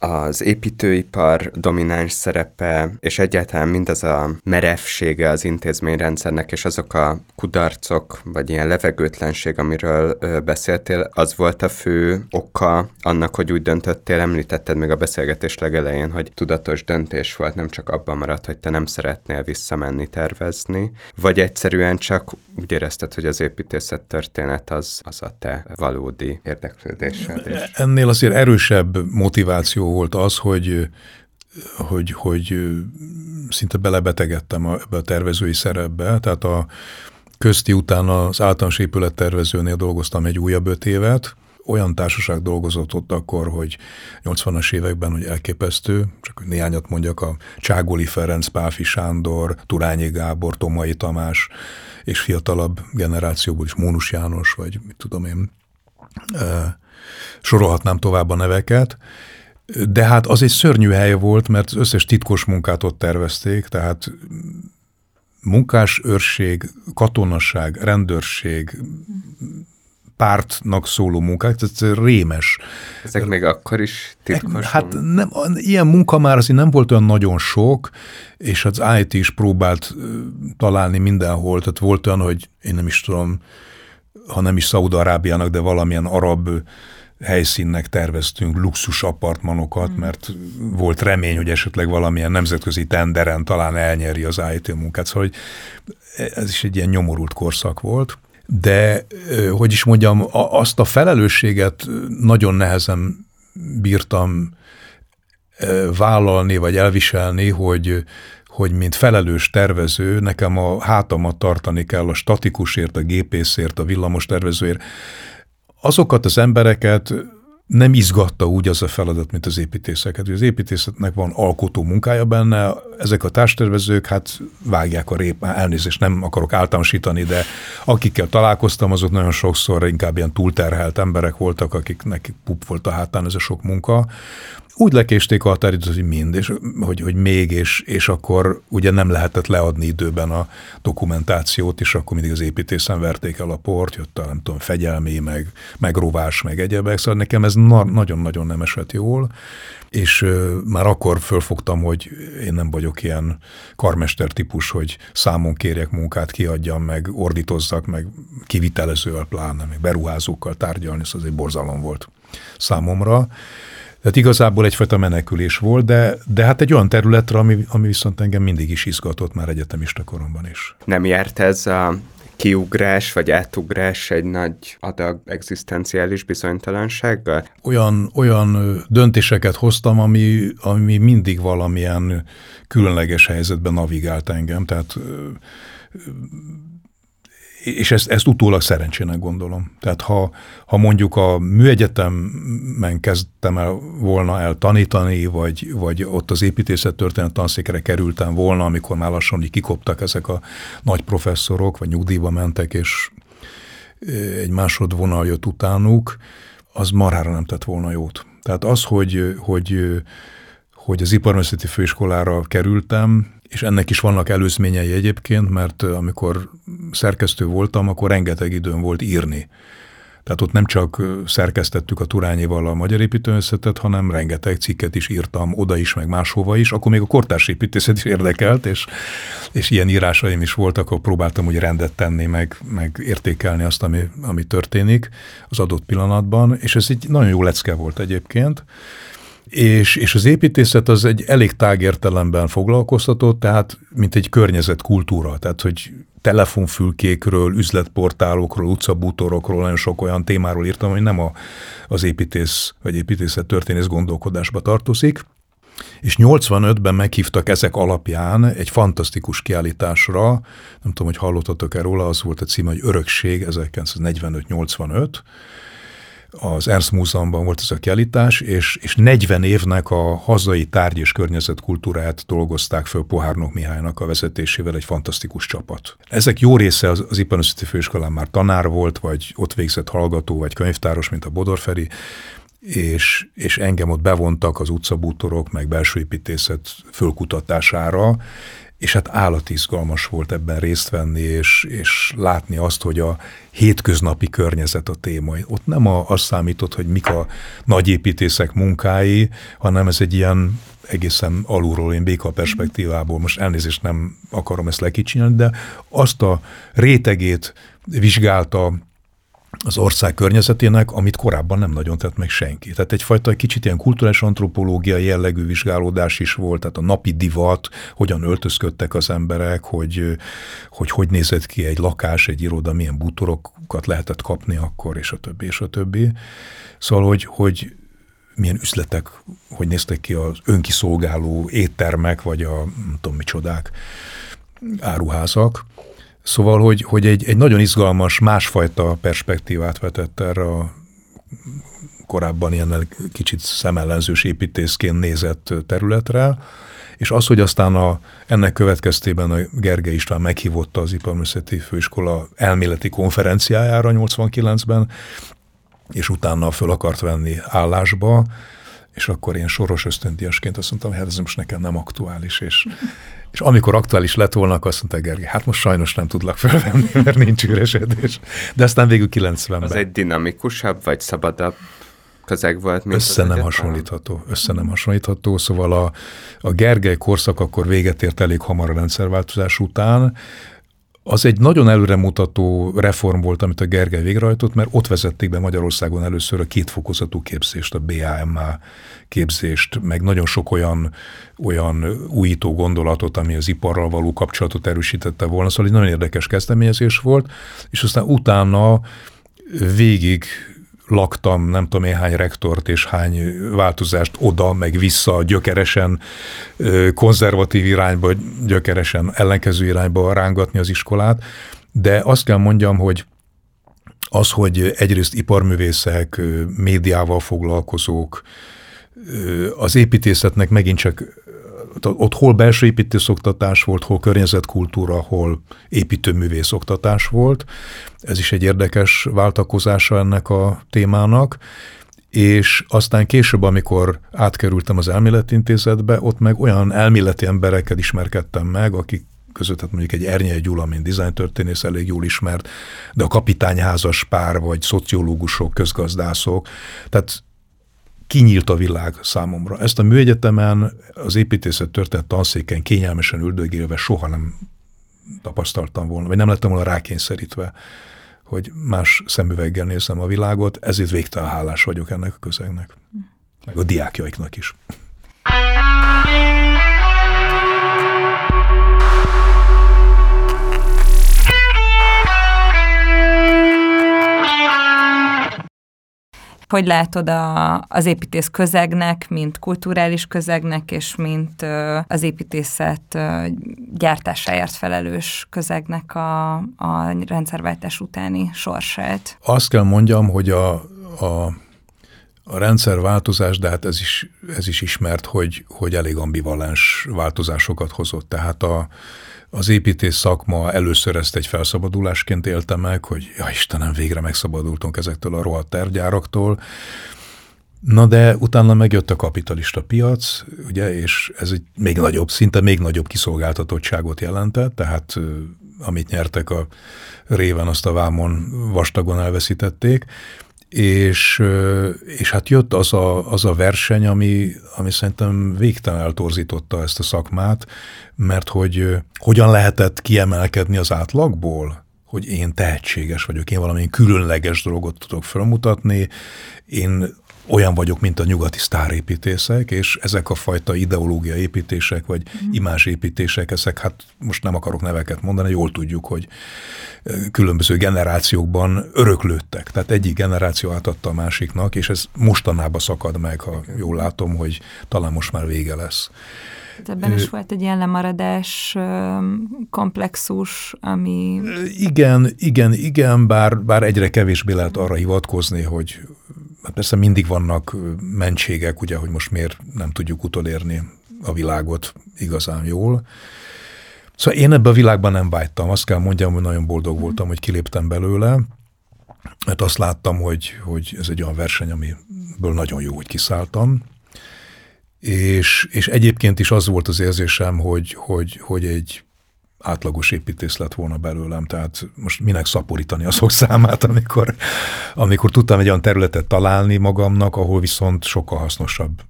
az építőipar domináns szerepe, és egyáltalán mindaz a merevsége az intézményrendszernek, és azok a kudarcok, vagy ilyen levegőtlenség, amiről beszéltél, az volt a fő oka annak, hogy úgy döntöttél, említetted még a beszélgetés legelején, hogy tudatos döntés volt, nem csak abban maradt, hogy te nem szeretnél visszamenni tervezni, vagy egyszerűen csak úgy érezted, hogy az építészet történet az, az a te valódi érdeklődésed. És... Ennél azért erősebb motiváció volt az, hogy, hogy, hogy szinte belebetegedtem a, a tervezői szerepbe, tehát a közti után az általános épülettervezőnél dolgoztam egy újabb öt évet, olyan társaság dolgozott ott akkor, hogy 80-as években, hogy elképesztő, csak hogy néhányat mondjak, a Cságoli Ferenc, Páfi Sándor, Turányi Gábor, Tomai Tamás, és fiatalabb generációból is Mónus János, vagy mit tudom én, sorolhatnám tovább a neveket, de hát az egy szörnyű hely volt, mert az összes titkos munkát ott tervezték, tehát munkás őrség, katonasság, rendőrség, pártnak szóló munkák, tehát rémes. Ezek még akkor is titkos? Hát nem, ilyen munka már azért nem volt olyan nagyon sok, és az IT is próbált találni mindenhol, tehát volt olyan, hogy én nem is tudom, ha nem is Szaudarábiának, de valamilyen arab helyszínnek terveztünk luxus apartmanokat, mm. mert volt remény, hogy esetleg valamilyen nemzetközi tenderen talán elnyeri az IT munkát. Szóval hogy ez is egy ilyen nyomorult korszak volt. De, hogy is mondjam, azt a felelősséget nagyon nehezen bírtam vállalni, vagy elviselni, hogy, hogy mint felelős tervező nekem a hátamat tartani kell a statikusért, a gépészért, a villamos tervezőért, azokat az embereket nem izgatta úgy az a feladat, mint az építészeket. Az építészetnek van alkotó munkája benne, ezek a társtervezők hát vágják a rép, elnézést nem akarok általánosítani, de akikkel találkoztam, azok nagyon sokszor inkább ilyen túlterhelt emberek voltak, akiknek pup volt a hátán ez a sok munka, úgy lekésték a határidőt, hogy mind, és hogy, hogy még, és, és akkor ugye nem lehetett leadni időben a dokumentációt, és akkor mindig az építészen verték el a port, jött a nem tudom, fegyelmi, meg, megrovás, meg egyebek, szóval nekem ez na- nagyon-nagyon nem esett jól, és ö, már akkor fölfogtam, hogy én nem vagyok ilyen karmester típus, hogy számon kérjek munkát, kiadjam, meg ordítozzak, meg kivitelezővel pláne, meg beruházókkal tárgyalni, szóval ez egy borzalom volt számomra. Tehát igazából egyfajta menekülés volt, de, de hát egy olyan területre, ami, ami viszont engem mindig is izgatott már egyetemista koromban is. Nem járt ez a kiugrás vagy átugrás egy nagy adag egzisztenciális bizonytalansággal? Olyan, olyan döntéseket hoztam, ami, ami mindig valamilyen különleges helyzetben navigált engem, tehát és ezt, ezt utólag szerencsének gondolom. Tehát ha, ha mondjuk a műegyetemen kezdtem el volna el tanítani, vagy, vagy ott az építészettörténet tanszékre kerültem volna, amikor már lassan kikoptak ezek a nagy professzorok, vagy nyugdíjba mentek, és egy másodvonal jött utánuk, az marhára nem tett volna jót. Tehát az, hogy, hogy, hogy az iparművészeti főiskolára kerültem, és ennek is vannak előzményei egyébként, mert amikor szerkesztő voltam, akkor rengeteg időm volt írni. Tehát ott nem csak szerkesztettük a Turányival a Magyar Építőművészetet, hanem rengeteg cikket is írtam oda is, meg máshova is. Akkor még a kortárs építészet is érdekelt, és, és ilyen írásaim is voltak, akkor próbáltam úgy rendet tenni, meg, meg értékelni azt, ami, ami történik az adott pillanatban, és ez egy nagyon jó lecke volt egyébként. És, és az építészet az egy elég tág értelemben foglalkoztatott, tehát mint egy környezetkultúra, tehát hogy telefonfülkékről, üzletportálokról, utcabútorokról, nagyon sok olyan témáról írtam, hogy nem a, az építész vagy építészet történész gondolkodásba tartozik. És 85-ben meghívtak ezek alapján egy fantasztikus kiállításra, nem tudom, hogy hallottatok-e róla, az volt a címe, hogy Örökség 1945-85, az Ernst Múzeumban volt ez a kiállítás, és, és 40 évnek a hazai tárgy és környezetkultúrát dolgozták föl Pohárnok Mihálynak a vezetésével egy fantasztikus csapat. Ezek jó része az, az Iparművészeti Főiskolán már tanár volt, vagy ott végzett hallgató, vagy könyvtáros, mint a Bodor Feri, és, és engem ott bevontak az utcabútorok, meg belső építészet fölkutatására, és hát állatizgalmas volt ebben részt venni, és, és látni azt, hogy a hétköznapi környezet a téma. Ott nem a, az számított, hogy mik a nagyépítészek munkái, hanem ez egy ilyen egészen alulról, én béka perspektívából, most elnézést nem akarom ezt lekicsinyelni, de azt a rétegét vizsgálta az ország környezetének, amit korábban nem nagyon tett meg senki. Tehát egyfajta kicsit ilyen kulturális antropológia jellegű vizsgálódás is volt, tehát a napi divat, hogyan öltözködtek az emberek, hogy hogy, hogy nézett ki egy lakás, egy iroda, milyen bútorokat lehetett kapni akkor, és a többi, és a többi. Szóval, hogy, hogy milyen üzletek, hogy néztek ki az önkiszolgáló éttermek, vagy a nem tudom micsodák, áruházak. Szóval, hogy, hogy egy, egy nagyon izgalmas, másfajta perspektívát vetett erre a korábban ilyen kicsit szemellenzős építészként nézett területre, és az, hogy aztán a, ennek következtében a Gergely István meghívotta az Iparművészeti Főiskola elméleti konferenciájára 89-ben, és utána föl akart venni állásba, és akkor én soros ösztöndiasként azt mondtam, hogy hát ez most nekem nem aktuális, és és amikor aktuális lett volna, akkor azt mondta Gergely, hát most sajnos nem tudlak felvenni, mert nincs üresedés. De aztán végül 90-ben. Az egy dinamikusabb, vagy szabadabb közeg volt? Mint össze nem hasonlítható. Össze nem hasonlítható. Szóval a, a Gergely korszak akkor véget ért elég hamar a rendszerváltozás után, az egy nagyon előremutató reform volt, amit a Gergely végrehajtott, mert ott vezették be Magyarországon először a kétfokozatú képzést, a BAMA képzést, meg nagyon sok olyan, olyan újító gondolatot, ami az iparral való kapcsolatot erősítette volna. Szóval egy nagyon érdekes kezdeményezés volt, és aztán utána végig laktam, nem tudom én hány rektort és hány változást oda, meg vissza gyökeresen, konzervatív irányba, gyökeresen ellenkező irányba rángatni az iskolát, de azt kell mondjam, hogy az, hogy egyrészt iparművészek, médiával foglalkozók, az építészetnek megint csak ott hol belső építőszoktatás volt, hol környezetkultúra, hol építőművész oktatás volt. Ez is egy érdekes váltakozása ennek a témának. És aztán később, amikor átkerültem az elméletintézetbe, ott meg olyan elméleti emberekkel ismerkedtem meg, akik között, hát mondjuk egy Ernyei Gyula, mint dizájntörténész elég jól ismert, de a kapitányházas pár, vagy szociológusok, közgazdászok, tehát kinyílt a világ számomra. Ezt a műegyetemen az építészet történet tanszéken kényelmesen üldögélve soha nem tapasztaltam volna, vagy nem lettem volna rákényszerítve, hogy más szemüveggel nézem a világot, ezért végtelen hálás vagyok ennek a közegnek, meg a diákjaiknak is. Hogy látod a, az építész közegnek, mint kulturális közegnek, és mint az építészet gyártásáért felelős közegnek a, a rendszerváltás utáni sorsát? Azt kell mondjam, hogy a, a a rendszerváltozás, de hát ez is, ez is ismert, hogy, hogy elég ambivalens változásokat hozott. Tehát a, az építész szakma először ezt egy felszabadulásként élte meg, hogy ja Istenem, végre megszabadultunk ezektől a rohadt tervgyáraktól. Na de utána megjött a kapitalista piac, ugye, és ez egy még nagyobb, szinte még nagyobb kiszolgáltatottságot jelentett, tehát amit nyertek a réven, azt a vámon vastagon elveszítették, és, és hát jött az a, az a verseny, ami, ami szerintem végtelen eltorzította ezt a szakmát, mert hogy hogyan lehetett kiemelkedni az átlagból, hogy én tehetséges vagyok, én valami különleges dolgot tudok felmutatni, én olyan vagyok, mint a nyugati sztárépítészek, és ezek a fajta ideológia építések, vagy mm. imázsépítések, ezek hát most nem akarok neveket mondani, jól tudjuk, hogy különböző generációkban öröklődtek. Tehát egyik generáció átadta a másiknak, és ez mostanában szakad meg, ha jól látom, hogy talán most már vége lesz. Ebben is volt egy ilyen lemaradás komplexus, ami... Igen, igen, igen, bár, bár egyre kevésbé lehet arra hivatkozni, hogy persze mindig vannak mentségek, ugye, hogy most miért nem tudjuk utolérni a világot igazán jól. Szóval én ebben a világban nem vágytam. Azt kell mondjam, hogy nagyon boldog voltam, hogy kiléptem belőle, mert azt láttam, hogy, hogy ez egy olyan verseny, amiből nagyon jó, hogy kiszálltam. És, és egyébként is az volt az érzésem, hogy, hogy, hogy egy átlagos építész lett volna belőlem, tehát most minek szaporítani azok számát, amikor, amikor tudtam egy olyan területet találni magamnak, ahol viszont sokkal hasznosabb,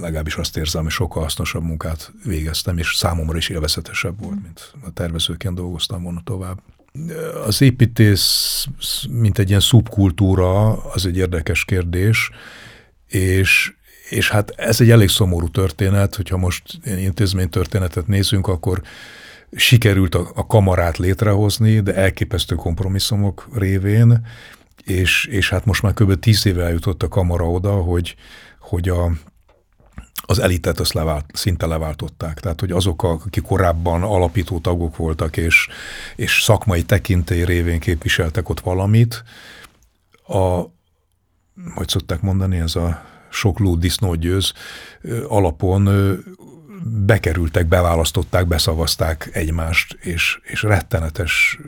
legalábbis azt érzem, hogy sokkal hasznosabb munkát végeztem, és számomra is élvezetesebb volt, mint a tervezőként dolgoztam volna tovább. Az építész, mint egy ilyen szubkultúra, az egy érdekes kérdés, és, és hát ez egy elég szomorú történet, hogyha most intézménytörténetet nézünk, akkor sikerült a, a kamarát létrehozni, de elképesztő kompromisszumok révén, és, és hát most már kb. tíz éve eljutott a kamara oda, hogy, hogy a, az elitet azt levált, szinte leváltották. Tehát, hogy azok, akik korábban alapító tagok voltak, és, és szakmai tekintély révén képviseltek ott valamit, a, hogy szokták mondani, ez a sok ló disznót győz alapon bekerültek, beválasztották, beszavazták egymást, és, és rettenetes,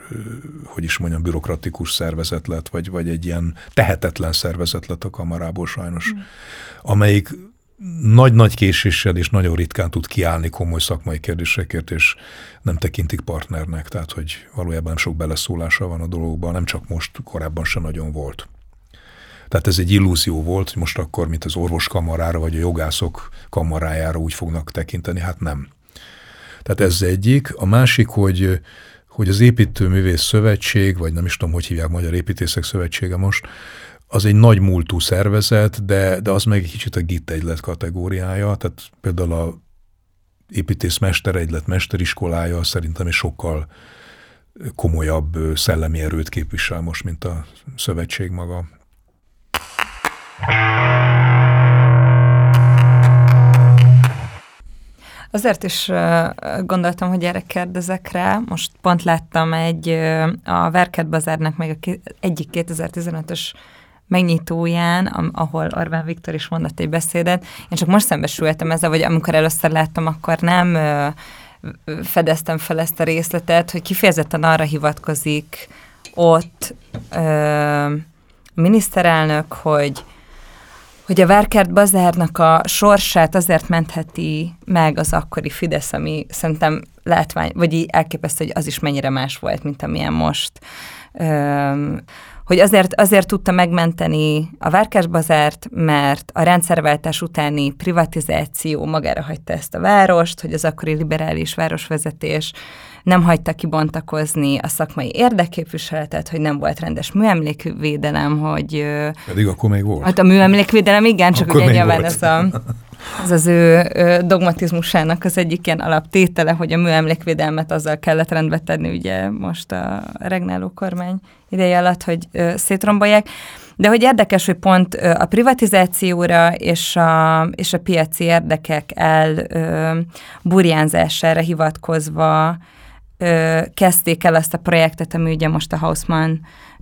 hogy is mondjam, bürokratikus szervezet lett, vagy, vagy egy ilyen tehetetlen szervezet lett a kamarából sajnos, mm. amelyik nagy-nagy késéssel és nagyon ritkán tud kiállni komoly szakmai kérdésekért, és nem tekintik partnernek, tehát hogy valójában nem sok beleszólása van a dologban, nem csak most, korábban se nagyon volt. Tehát ez egy illúzió volt, hogy most akkor, mint az orvos kamarára, vagy a jogászok kamarájára úgy fognak tekinteni, hát nem. Tehát ez egyik. A másik, hogy, hogy az Építőművész Szövetség, vagy nem is tudom, hogy hívják Magyar Építészek Szövetsége most, az egy nagy múltú szervezet, de, de az meg egy kicsit a GIT egylet kategóriája, tehát például a építészmester egylet mesteriskolája szerintem egy sokkal komolyabb szellemi erőt képvisel most, mint a szövetség maga. Azért is gondoltam, hogy erre kérdezek rá. Most pont láttam egy, a Verket Bazárnak meg a egyik 2015-ös megnyitóján, ahol Orbán Viktor is mondott egy beszédet. Én csak most szembesültem ezzel, vagy amikor először láttam, akkor nem fedeztem fel ezt a részletet, hogy kifejezetten arra hivatkozik ott ö, miniszterelnök, hogy hogy a Várkert Bazárnak a sorsát azért mentheti meg az akkori Fidesz, ami szerintem látvány, vagy így elképesztő, hogy az is mennyire más volt, mint amilyen most. Üm, hogy azért, azért tudta megmenteni a Várkás Bazárt, mert a rendszerváltás utáni privatizáció magára hagyta ezt a várost, hogy az akkori liberális városvezetés nem hagyta kibontakozni a szakmai érdekképviseletet, hogy nem volt rendes műemlékvédelem, hogy... Pedig akkor még volt. Hát a műemlékvédelem igen, csak akkor ugye nyilván ez a ez az ő dogmatizmusának az egyik ilyen alaptétele, hogy a műemlékvédelmet azzal kellett rendbe tenni ugye most a regnáló kormány ideje alatt, hogy szétrombolják. De hogy érdekes, hogy pont a privatizációra és a, és a piaci érdekek el burjánzására hivatkozva ö, kezdték el ezt a projektet, ami ugye most a Hausmann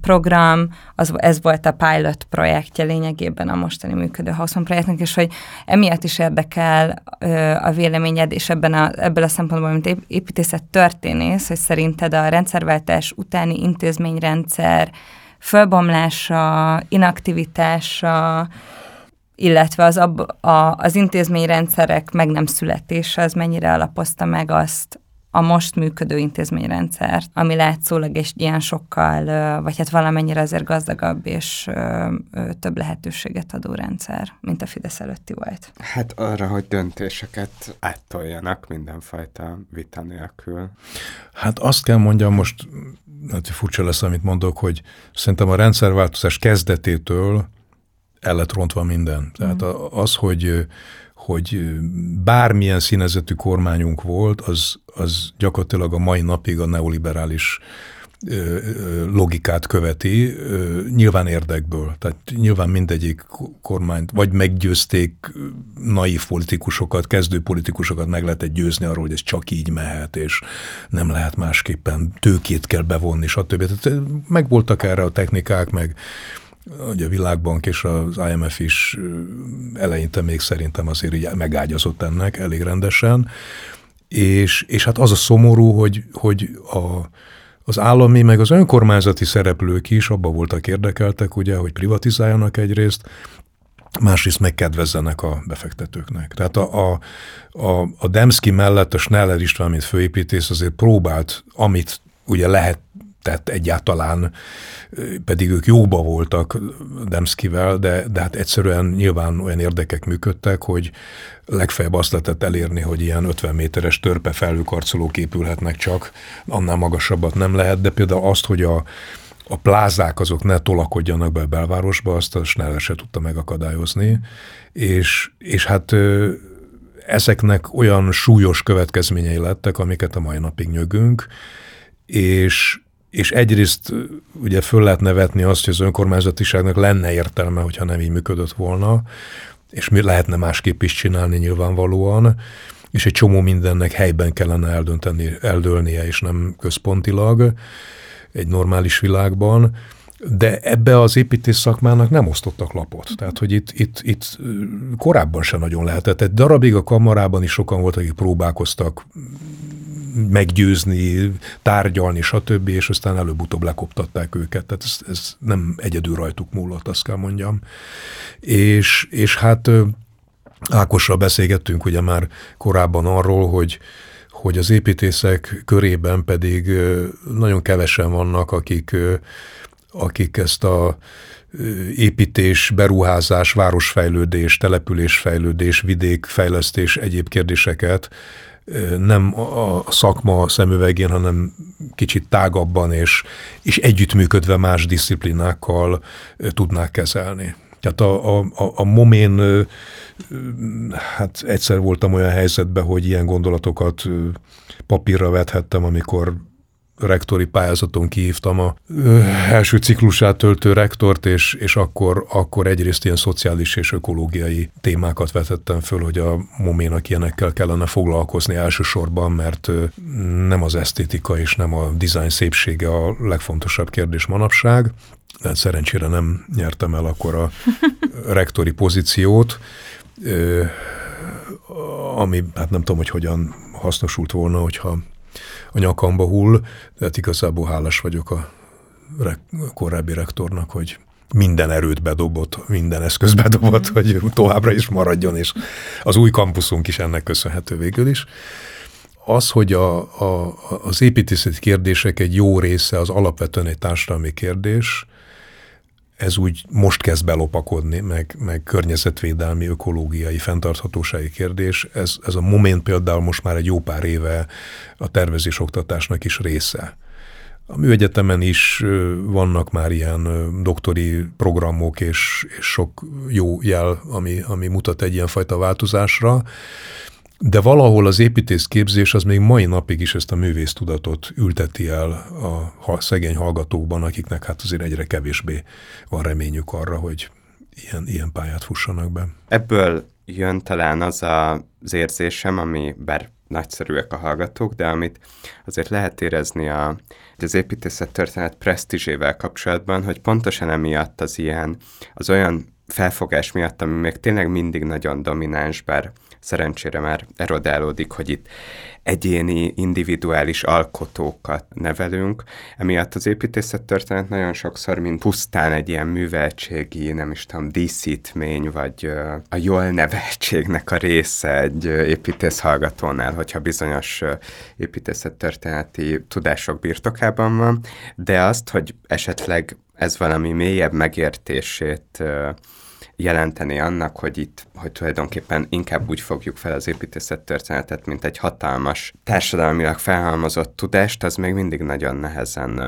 program, az, ez volt a pilot projektje lényegében a mostani működő Hausmann projektnek, és hogy emiatt is érdekel ö, a véleményed, és ebben a, ebből a szempontból, mint építészet történész, hogy szerinted a rendszerváltás utáni intézményrendszer fölbomlása, inaktivitása, illetve az, ab, a, az intézményrendszerek meg nem születése, az mennyire alapozta meg azt, a most működő intézményrendszert, ami látszólag egy ilyen sokkal, vagy hát valamennyire azért gazdagabb és több lehetőséget adó rendszer, mint a Fidesz előtti volt. Hát arra, hogy döntéseket áttoljanak mindenfajta vita nélkül. Hát azt kell mondjam most, hát furcsa lesz, amit mondok, hogy szerintem a rendszerváltozás kezdetétől el lett rontva minden. Tehát mm. az, hogy hogy bármilyen színezetű kormányunk volt, az, az gyakorlatilag a mai napig a neoliberális logikát követi, nyilván érdekből. Tehát nyilván mindegyik kormányt, vagy meggyőzték naív politikusokat, kezdő politikusokat meg lehetett győzni arról, hogy ez csak így mehet, és nem lehet másképpen, tőkét kell bevonni, stb. Tehát megvoltak erre a technikák, meg hogy a Világbank és az IMF is eleinte még szerintem azért így megágyazott ennek elég rendesen, és, és hát az a szomorú, hogy, hogy a, az állami meg az önkormányzati szereplők is abba voltak érdekeltek, ugye, hogy privatizáljanak egyrészt, másrészt megkedvezzenek a befektetőknek. Tehát a, a, a, a Demszki mellett a Schneller István, mint főépítész azért próbált, amit ugye lehet tett egyáltalán, pedig ők jóba voltak Demszkivel, de, de hát egyszerűen nyilván olyan érdekek működtek, hogy legfeljebb azt lehetett elérni, hogy ilyen 50 méteres törpe felülkarcolók épülhetnek csak, annál magasabbat nem lehet, de például azt, hogy a, a plázák azok ne tolakodjanak be a belvárosba, azt a Schneller se tudta megakadályozni, és, és hát ezeknek olyan súlyos következményei lettek, amiket a mai napig nyögünk, és, és egyrészt ugye föl lehet nevetni azt, hogy az önkormányzatiságnak lenne értelme, hogyha nem így működött volna, és mi lehetne másképp is csinálni nyilvánvalóan, és egy csomó mindennek helyben kellene eldönteni, eldőlnie, és nem központilag egy normális világban, de ebbe az építész szakmának nem osztottak lapot. Tehát, hogy itt, itt, itt korábban se nagyon lehetett. Egy darabig a kamarában is sokan voltak, akik próbálkoztak meggyőzni, tárgyalni, stb., és aztán előbb-utóbb lekoptatták őket. Tehát ez, ez nem egyedül rajtuk múlott, azt kell mondjam. És, és hát Ákossal beszélgettünk ugye már korábban arról, hogy, hogy az építészek körében pedig nagyon kevesen vannak, akik, akik ezt a építés, beruházás, városfejlődés, településfejlődés, vidékfejlesztés, egyéb kérdéseket nem a szakma szemüvegén, hanem kicsit tágabban és, és együttműködve más disziplinákkal tudnák kezelni. Tehát a, a, a momén, hát egyszer voltam olyan helyzetben, hogy ilyen gondolatokat papírra vethettem, amikor rektori pályázaton kihívtam a ö, első ciklusát töltő rektort, és, és akkor, akkor egyrészt ilyen szociális és ökológiai témákat vetettem föl, hogy a moménak ilyenekkel kellene foglalkozni elsősorban, mert ö, nem az esztétika és nem a dizájn szépsége a legfontosabb kérdés manapság. De szerencsére nem nyertem el akkor a rektori pozíciót, ö, ami hát nem tudom, hogy hogyan hasznosult volna, hogyha a nyakamba hull, tehát igazából hálás vagyok a re- korábbi rektornak, hogy minden erőt bedobott, minden eszköz bedobott, hogy továbbra is maradjon, és az új kampuszunk is ennek köszönhető végül is. Az, hogy a, a, az építészeti kérdések egy jó része az alapvetően egy társadalmi kérdés, ez úgy most kezd belopakodni, meg, meg környezetvédelmi, ökológiai, fenntarthatósági kérdés. Ez, ez a moment például most már egy jó pár éve a tervezés oktatásnak is része. A műegyetemen is vannak már ilyen doktori programok, és, és sok jó jel, ami, ami mutat egy ilyenfajta változásra. De valahol az építészképzés az még mai napig is ezt a művésztudatot ülteti el a szegény hallgatókban, akiknek hát azért egyre kevésbé van reményük arra, hogy ilyen, ilyen pályát fussanak be. Ebből jön talán az a, az érzésem, ami bár nagyszerűek a hallgatók, de amit azért lehet érezni a, az építészet történet presztízsével kapcsolatban, hogy pontosan emiatt az ilyen, az olyan felfogás miatt, ami még tényleg mindig nagyon domináns, bár szerencsére már erodálódik, hogy itt egyéni, individuális alkotókat nevelünk. Emiatt az építészet történet nagyon sokszor, mint pusztán egy ilyen műveltségi, nem is tudom, díszítmény, vagy a jól neveltségnek a része egy építész hallgatónál, hogyha bizonyos építészet történeti tudások birtokában van, de azt, hogy esetleg ez valami mélyebb megértését jelenteni annak, hogy itt, hogy tulajdonképpen inkább úgy fogjuk fel az építészet történetet, mint egy hatalmas, társadalmilag felhalmozott tudást, az még mindig nagyon nehezen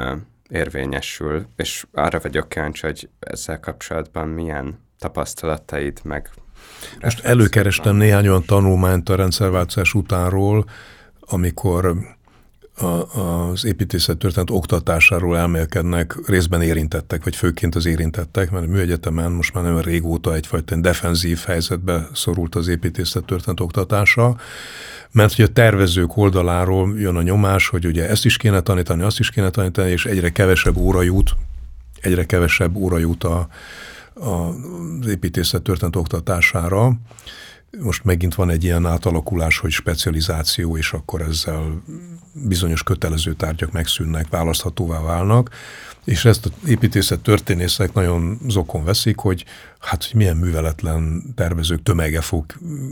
érvényesül, és arra vagyok kíváncsi, hogy ezzel kapcsolatban milyen tapasztalataid meg most előkerestem néhány olyan tanulmányt a rendszerváltozás utánról, amikor az építészet történet oktatásáról elmélkednek, részben érintettek, vagy főként az érintettek, mert a műegyetemen most már nagyon régóta egyfajta defenzív helyzetbe szorult az építészet történet oktatása, mert hogy a tervezők oldaláról jön a nyomás, hogy ugye ezt is kéne tanítani, azt is kéne tanítani, és egyre kevesebb óra jut, egyre kevesebb óra jut a, a, az építészet történet oktatására. Most megint van egy ilyen átalakulás, hogy specializáció, és akkor ezzel bizonyos kötelező tárgyak megszűnnek, választhatóvá válnak, és ezt az építészet történészek nagyon zokon veszik, hogy hát hogy milyen műveletlen tervezők tömege fog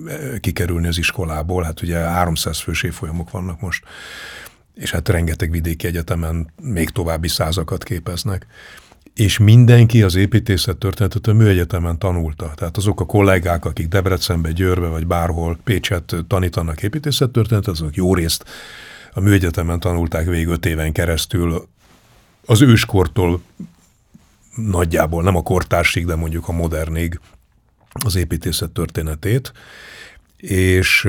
eh, kikerülni az iskolából, hát ugye 300 fős évfolyamok vannak most, és hát rengeteg vidéki egyetemen még további százakat képeznek és mindenki az építészet történetet a műegyetemen tanulta. Tehát azok a kollégák, akik Debrecenbe, Győrbe vagy bárhol Pécset tanítanak építészet történetet, azok jó részt a műegyetemen tanulták végig öt éven keresztül az őskortól nagyjából, nem a kortársig, de mondjuk a modernig az építészet történetét, és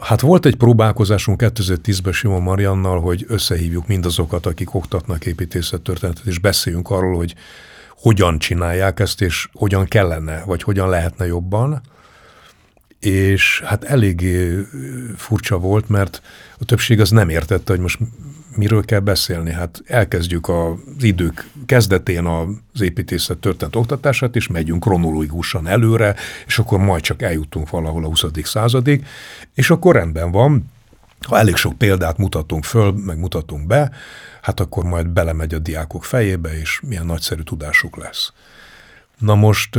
Hát volt egy próbálkozásunk 2010-ben Simon Mariannal, hogy összehívjuk mindazokat, akik oktatnak építészettörténetet, és beszéljünk arról, hogy hogyan csinálják ezt, és hogyan kellene, vagy hogyan lehetne jobban. És hát eléggé furcsa volt, mert a többség az nem értette, hogy most miről kell beszélni? Hát elkezdjük az idők kezdetén az építészet történet oktatását, és megyünk kronológikusan előre, és akkor majd csak eljutunk valahol a 20. századig, és akkor rendben van, ha elég sok példát mutatunk föl, meg mutatunk be, hát akkor majd belemegy a diákok fejébe, és milyen nagyszerű tudásuk lesz. Na most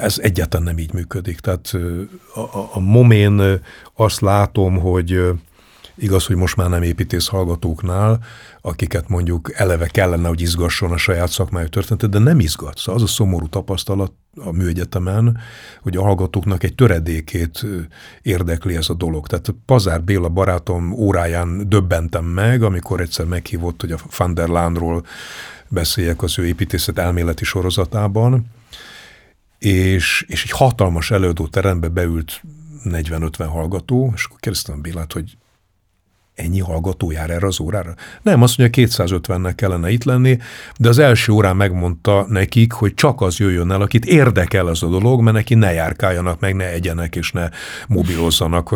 ez egyáltalán nem így működik. Tehát a, a, a momén azt látom, hogy Igaz, hogy most már nem építész hallgatóknál, akiket mondjuk eleve kellene, hogy izgasson a saját szakmájuk történetet, de nem izgat. Szóval az a szomorú tapasztalat a műegyetemen, hogy a hallgatóknak egy töredékét érdekli ez a dolog. Tehát Pazár Béla barátom óráján döbbentem meg, amikor egyszer meghívott, hogy a Van der Laanról beszéljek az ő építészet elméleti sorozatában, és, és egy hatalmas előadó terembe beült 40-50 hallgató, és akkor kérdeztem Bélát, hogy ennyi hallgató jár erre az órára? Nem, azt mondja, 250-nek kellene itt lenni, de az első órán megmondta nekik, hogy csak az jöjjön el, akit érdekel az a dolog, mert neki ne járkáljanak meg, ne egyenek és ne mobilozzanak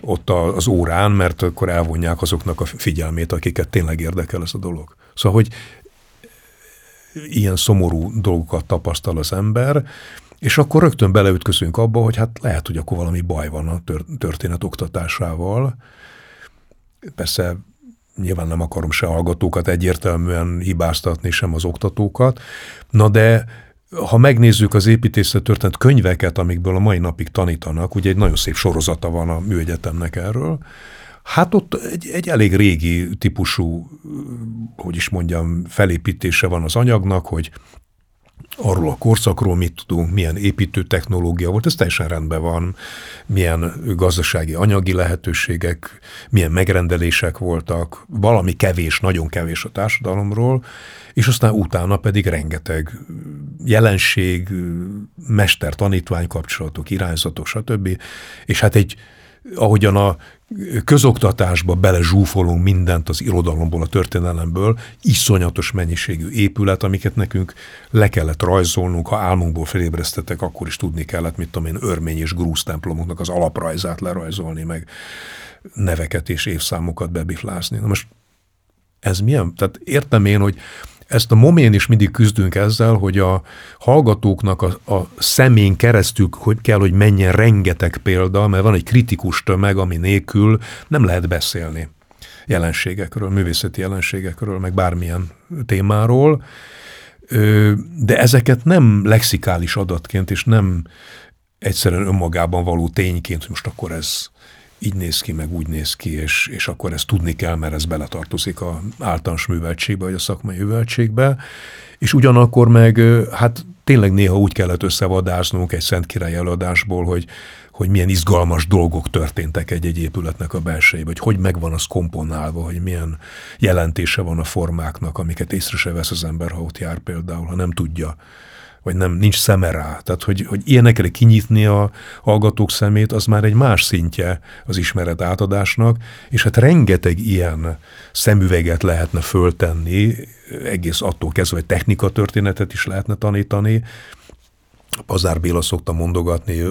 ott az órán, mert akkor elvonják azoknak a figyelmét, akiket tényleg érdekel ez a dolog. Szóval, hogy ilyen szomorú dolgokat tapasztal az ember, és akkor rögtön beleütközünk abba, hogy hát lehet, hogy akkor valami baj van a történet oktatásával, Persze nyilván nem akarom se hallgatókat egyértelműen hibáztatni, sem az oktatókat, na de ha megnézzük az építészet történet könyveket, amikből a mai napig tanítanak, ugye egy nagyon szép sorozata van a műegyetemnek erről, Hát ott egy, egy elég régi típusú, hogy is mondjam, felépítése van az anyagnak, hogy arról a korszakról mit tudunk, milyen építő technológia volt, ez teljesen rendben van, milyen gazdasági anyagi lehetőségek, milyen megrendelések voltak, valami kevés, nagyon kevés a társadalomról, és aztán utána pedig rengeteg jelenség, mester-tanítvány kapcsolatok, irányzatok, stb. És hát egy, ahogyan a közoktatásba belezsúfolunk mindent az irodalomból, a történelemből, iszonyatos mennyiségű épület, amiket nekünk le kellett rajzolnunk, ha álmunkból felébresztetek, akkor is tudni kellett, mit tudom én, örmény és grúz templomoknak az alaprajzát lerajzolni, meg neveket és évszámokat bebiflázni. Na most ez milyen? Tehát értem én, hogy ezt a momén is mindig küzdünk ezzel, hogy a hallgatóknak a, a szemén keresztül hogy kell, hogy menjen rengeteg példa, mert van egy kritikus tömeg, ami nélkül nem lehet beszélni jelenségekről, művészeti jelenségekről, meg bármilyen témáról, de ezeket nem lexikális adatként, és nem egyszerűen önmagában való tényként, hogy most akkor ez így néz ki, meg úgy néz ki, és, és akkor ezt tudni kell, mert ez beletartozik a általános műveltségbe, vagy a szakmai műveltségbe, és ugyanakkor meg hát tényleg néha úgy kellett összevadáznunk egy Szent Király előadásból, hogy, hogy milyen izgalmas dolgok történtek egy-egy épületnek a belsejében, hogy hogy megvan az komponálva, hogy milyen jelentése van a formáknak, amiket észre se vesz az ember, ha ott jár például, ha nem tudja vagy nem, nincs szeme rá. Tehát, hogy, hogy ilyenekre kinyitni a hallgatók szemét, az már egy más szintje az ismeret átadásnak, és hát rengeteg ilyen szemüveget lehetne föltenni, egész attól kezdve, hogy technika történetet is lehetne tanítani, Pazár Béla szokta mondogatni,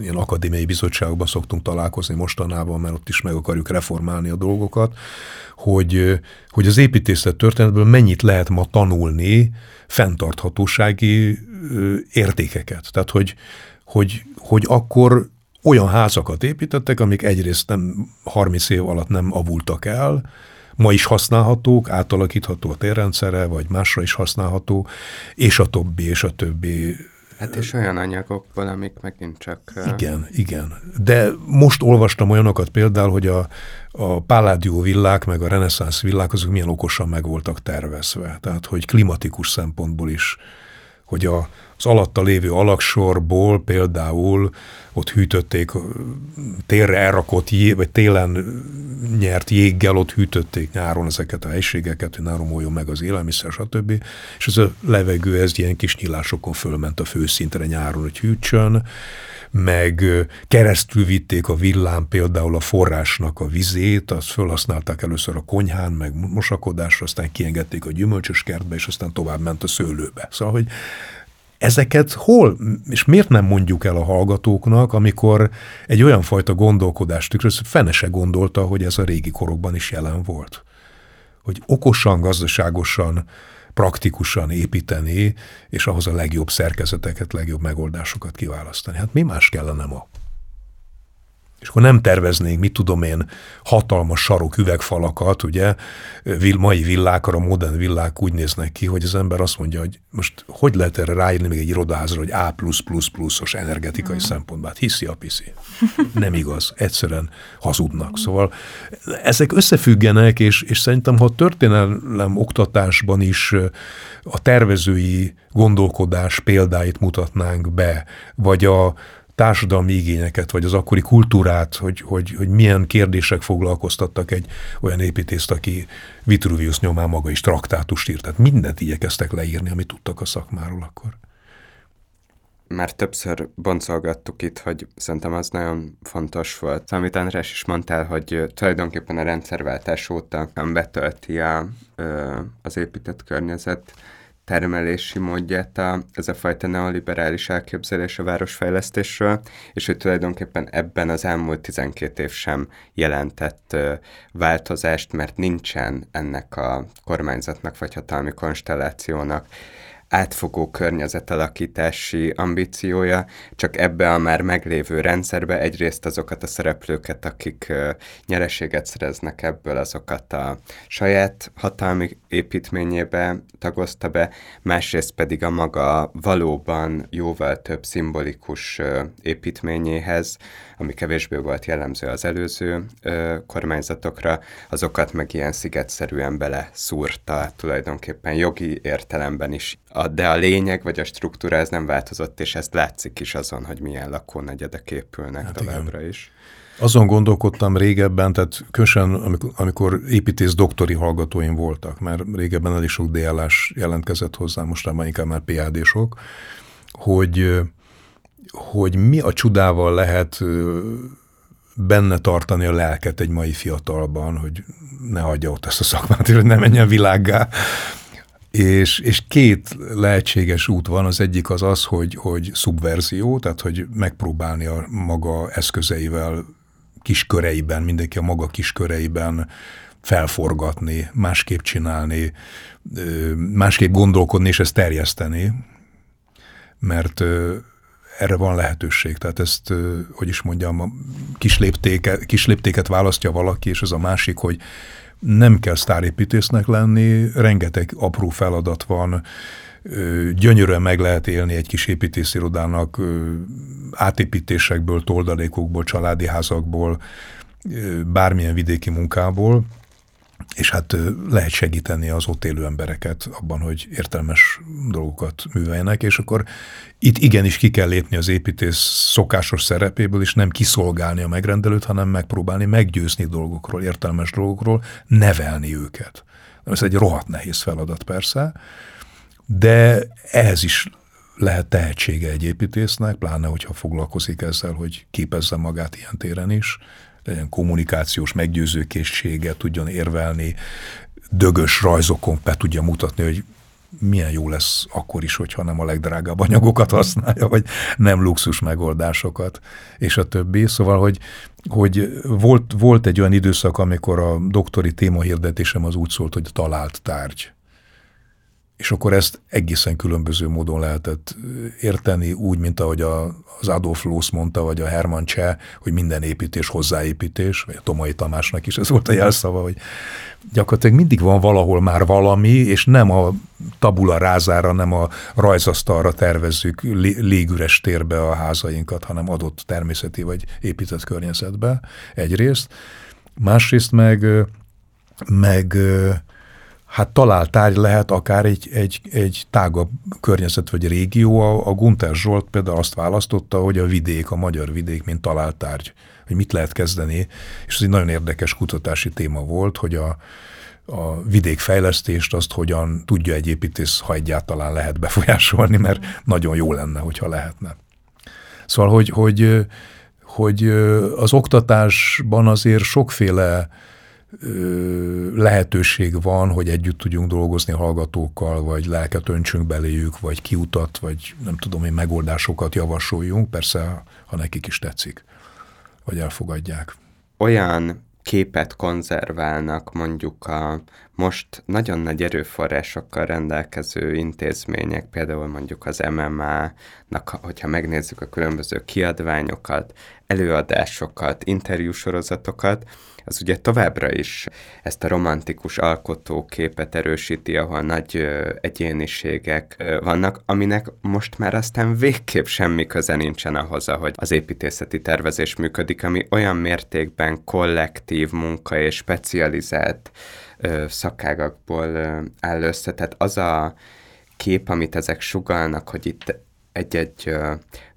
ilyen akadémiai bizottságokban szoktunk találkozni mostanában, mert ott is meg akarjuk reformálni a dolgokat, hogy, hogy az építészet történetből mennyit lehet ma tanulni fenntarthatósági értékeket. Tehát, hogy, hogy, hogy akkor olyan házakat építettek, amik egyrészt nem 30 év alatt nem avultak el, ma is használhatók, átalakítható a térrendszere, vagy másra is használható, és a többi, és a többi Hát és olyan anyagokból, amik megint csak... Igen, igen. De most olvastam olyanokat például, hogy a, a Palladio villák, meg a reneszánsz villák, azok milyen okosan meg voltak tervezve. Tehát, hogy klimatikus szempontból is, hogy a, az alatta lévő alaksorból például ott hűtötték, térre elrakott jé, vagy télen nyert jéggel ott hűtötték nyáron ezeket a helységeket, hogy ne romoljon meg az élelmiszer, stb. És ez a levegő, ez ilyen kis nyílásokon fölment a főszintre nyáron, hogy hűtsön, meg keresztül vitték a villám például a forrásnak a vizét, azt felhasználták először a konyhán, meg mosakodásra, aztán kiengedték a gyümölcsös kertbe, és aztán tovább ment a szőlőbe. Szóval, hogy Ezeket hol, és miért nem mondjuk el a hallgatóknak, amikor egy olyan fajta gondolkodást tükröz, fene se gondolta, hogy ez a régi korokban is jelen volt. Hogy okosan, gazdaságosan, praktikusan építeni, és ahhoz a legjobb szerkezeteket, legjobb megoldásokat kiválasztani. Hát mi más kellene ma? És akkor nem terveznénk, mit tudom én, hatalmas sarok üvegfalakat, ugye, mai villákra, modern villák úgy néznek ki, hogy az ember azt mondja, hogy most hogy lehet erre ráírni még egy irodázra, hogy A++++ os energetikai mm. szempontból, hát hiszi a piszi. Nem igaz, egyszerűen hazudnak. Szóval ezek összefüggenek, és, és szerintem, ha a történelem oktatásban is a tervezői gondolkodás példáit mutatnánk be, vagy a, társadalmi igényeket, vagy az akkori kultúrát, hogy, hogy, hogy milyen kérdések foglalkoztattak egy olyan építészt, aki Vitruvius nyomán maga is traktátust írt. Tehát mindent igyekeztek leírni, amit tudtak a szakmáról akkor. Már többször boncolgattuk itt, hogy szerintem az nagyon fontos volt. Amit András is mondtál, hogy tulajdonképpen a rendszerváltás óta betölti a, az épített környezet termelési módját a, ez a fajta neoliberális elképzelés a városfejlesztésről, és hogy tulajdonképpen ebben az elmúlt 12 év sem jelentett változást, mert nincsen ennek a kormányzatnak vagy hatalmi konstellációnak átfogó környezetalakítási ambíciója, csak ebbe a már meglévő rendszerbe egyrészt azokat a szereplőket, akik nyereséget szereznek ebből, azokat a saját hatalmi építményébe tagozta be, másrészt pedig a maga valóban jóval több szimbolikus építményéhez, ami kevésbé volt jellemző az előző kormányzatokra, azokat meg ilyen szigetszerűen bele szúrta tulajdonképpen jogi értelemben is. A, de a lényeg vagy a struktúra ez nem változott, és ezt látszik is azon, hogy milyen lakónegyedek épülnek hát továbbra igen. is. Azon gondolkodtam régebben, tehát különösen amikor, amikor építész doktori hallgatóim voltak, mert régebben elég sok DLS jelentkezett hozzá, mostában inkább már PhD-sok, hogy hogy mi a csodával lehet benne tartani a lelket egy mai fiatalban, hogy ne hagyja ott ezt a szakmát, hogy ne menjen világgá. És, és két lehetséges út van, az egyik az az, hogy, hogy szubverzió, tehát hogy megpróbálni a maga eszközeivel, kisköreiben, mindenki a maga kisköreiben felforgatni, másképp csinálni, másképp gondolkodni és ezt terjeszteni, mert erre van lehetőség. Tehát ezt, hogy is mondjam, kisléptéket, kisléptéket választja valaki, és ez a másik, hogy nem kell sztárépítésznek lenni, rengeteg apró feladat van, gyönyörűen meg lehet élni egy kis építészirodának átépítésekből, toldalékokból, családi házakból, bármilyen vidéki munkából, és hát lehet segíteni az ott élő embereket abban, hogy értelmes dolgokat műveljenek, és akkor itt igenis ki kell lépni az építész szokásos szerepéből, és nem kiszolgálni a megrendelőt, hanem megpróbálni meggyőzni dolgokról, értelmes dolgokról, nevelni őket. Ez egy rohadt nehéz feladat persze, de ehhez is lehet tehetsége egy építésznek, pláne, hogyha foglalkozik ezzel, hogy képezze magát ilyen téren is, legyen kommunikációs meggyőzőkészsége, tudjon érvelni, dögös rajzokon be tudja mutatni, hogy milyen jó lesz akkor is, hogyha nem a legdrágább anyagokat használja, vagy nem luxus megoldásokat, és a többi. Szóval, hogy, hogy volt, volt egy olyan időszak, amikor a doktori témahirdetésem az úgy szólt, hogy talált tárgy és akkor ezt egészen különböző módon lehetett érteni, úgy, mint ahogy a, az Adolf Loos mondta, vagy a Hermann Cseh, hogy minden építés hozzáépítés, vagy a Tomai Tamásnak is ez volt a jelszava, hogy gyakorlatilag mindig van valahol már valami, és nem a tabula rázára, nem a rajzasztalra tervezzük légüres térbe a házainkat, hanem adott természeti vagy épített környezetbe egyrészt. Másrészt meg, meg hát találtárgy lehet akár egy, egy, egy tágabb környezet vagy régió. A, a Gunther Zsolt például azt választotta, hogy a vidék, a magyar vidék, mint találtárgy, hogy mit lehet kezdeni, és ez egy nagyon érdekes kutatási téma volt, hogy a, a vidékfejlesztést azt hogyan tudja egy építész, ha egyáltalán lehet befolyásolni, mert nagyon jó lenne, hogyha lehetne. Szóval, hogy, hogy, hogy az oktatásban azért sokféle lehetőség van, hogy együtt tudjunk dolgozni hallgatókkal, vagy lelket öntsünk beléjük, vagy kiutat, vagy nem tudom én megoldásokat javasoljunk, persze, ha nekik is tetszik, vagy elfogadják. Olyan képet konzerválnak mondjuk a most nagyon nagy erőforrásokkal rendelkező intézmények, például mondjuk az MMA-nak, hogyha megnézzük a különböző kiadványokat, előadásokat, interjúsorozatokat, az ugye továbbra is ezt a romantikus alkotóképet erősíti, ahol nagy egyéniségek vannak, aminek most már aztán végképp semmi köze nincsen ahhoz, ahogy az építészeti tervezés működik, ami olyan mértékben kollektív munka és specializált szakágakból áll össze. Tehát az a kép, amit ezek sugalnak, hogy itt egy-egy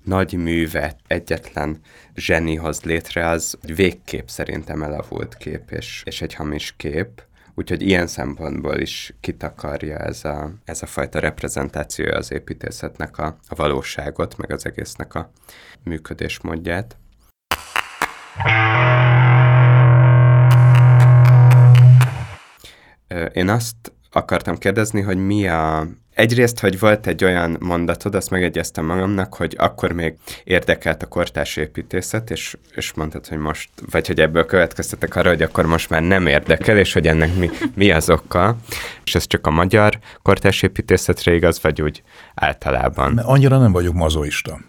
nagy művet egyetlen zseni hoz létre, az egy végkép szerintem elavult kép, és, és egy hamis kép. Úgyhogy ilyen szempontból is kitakarja ez a, ez a fajta reprezentációja az építészetnek a, a valóságot, meg az egésznek a működésmódját. Én azt akartam kérdezni, hogy mi a, Egyrészt, hogy volt egy olyan mondatod, azt megegyeztem magamnak, hogy akkor még érdekelt a kortárs építészet, és, és mondtad, hogy most, vagy hogy ebből következtetek arra, hogy akkor most már nem érdekel, és hogy ennek mi, mi az oka. És ez csak a magyar kortárs építészetre igaz, vagy úgy általában? Mert annyira nem vagyok mazoista.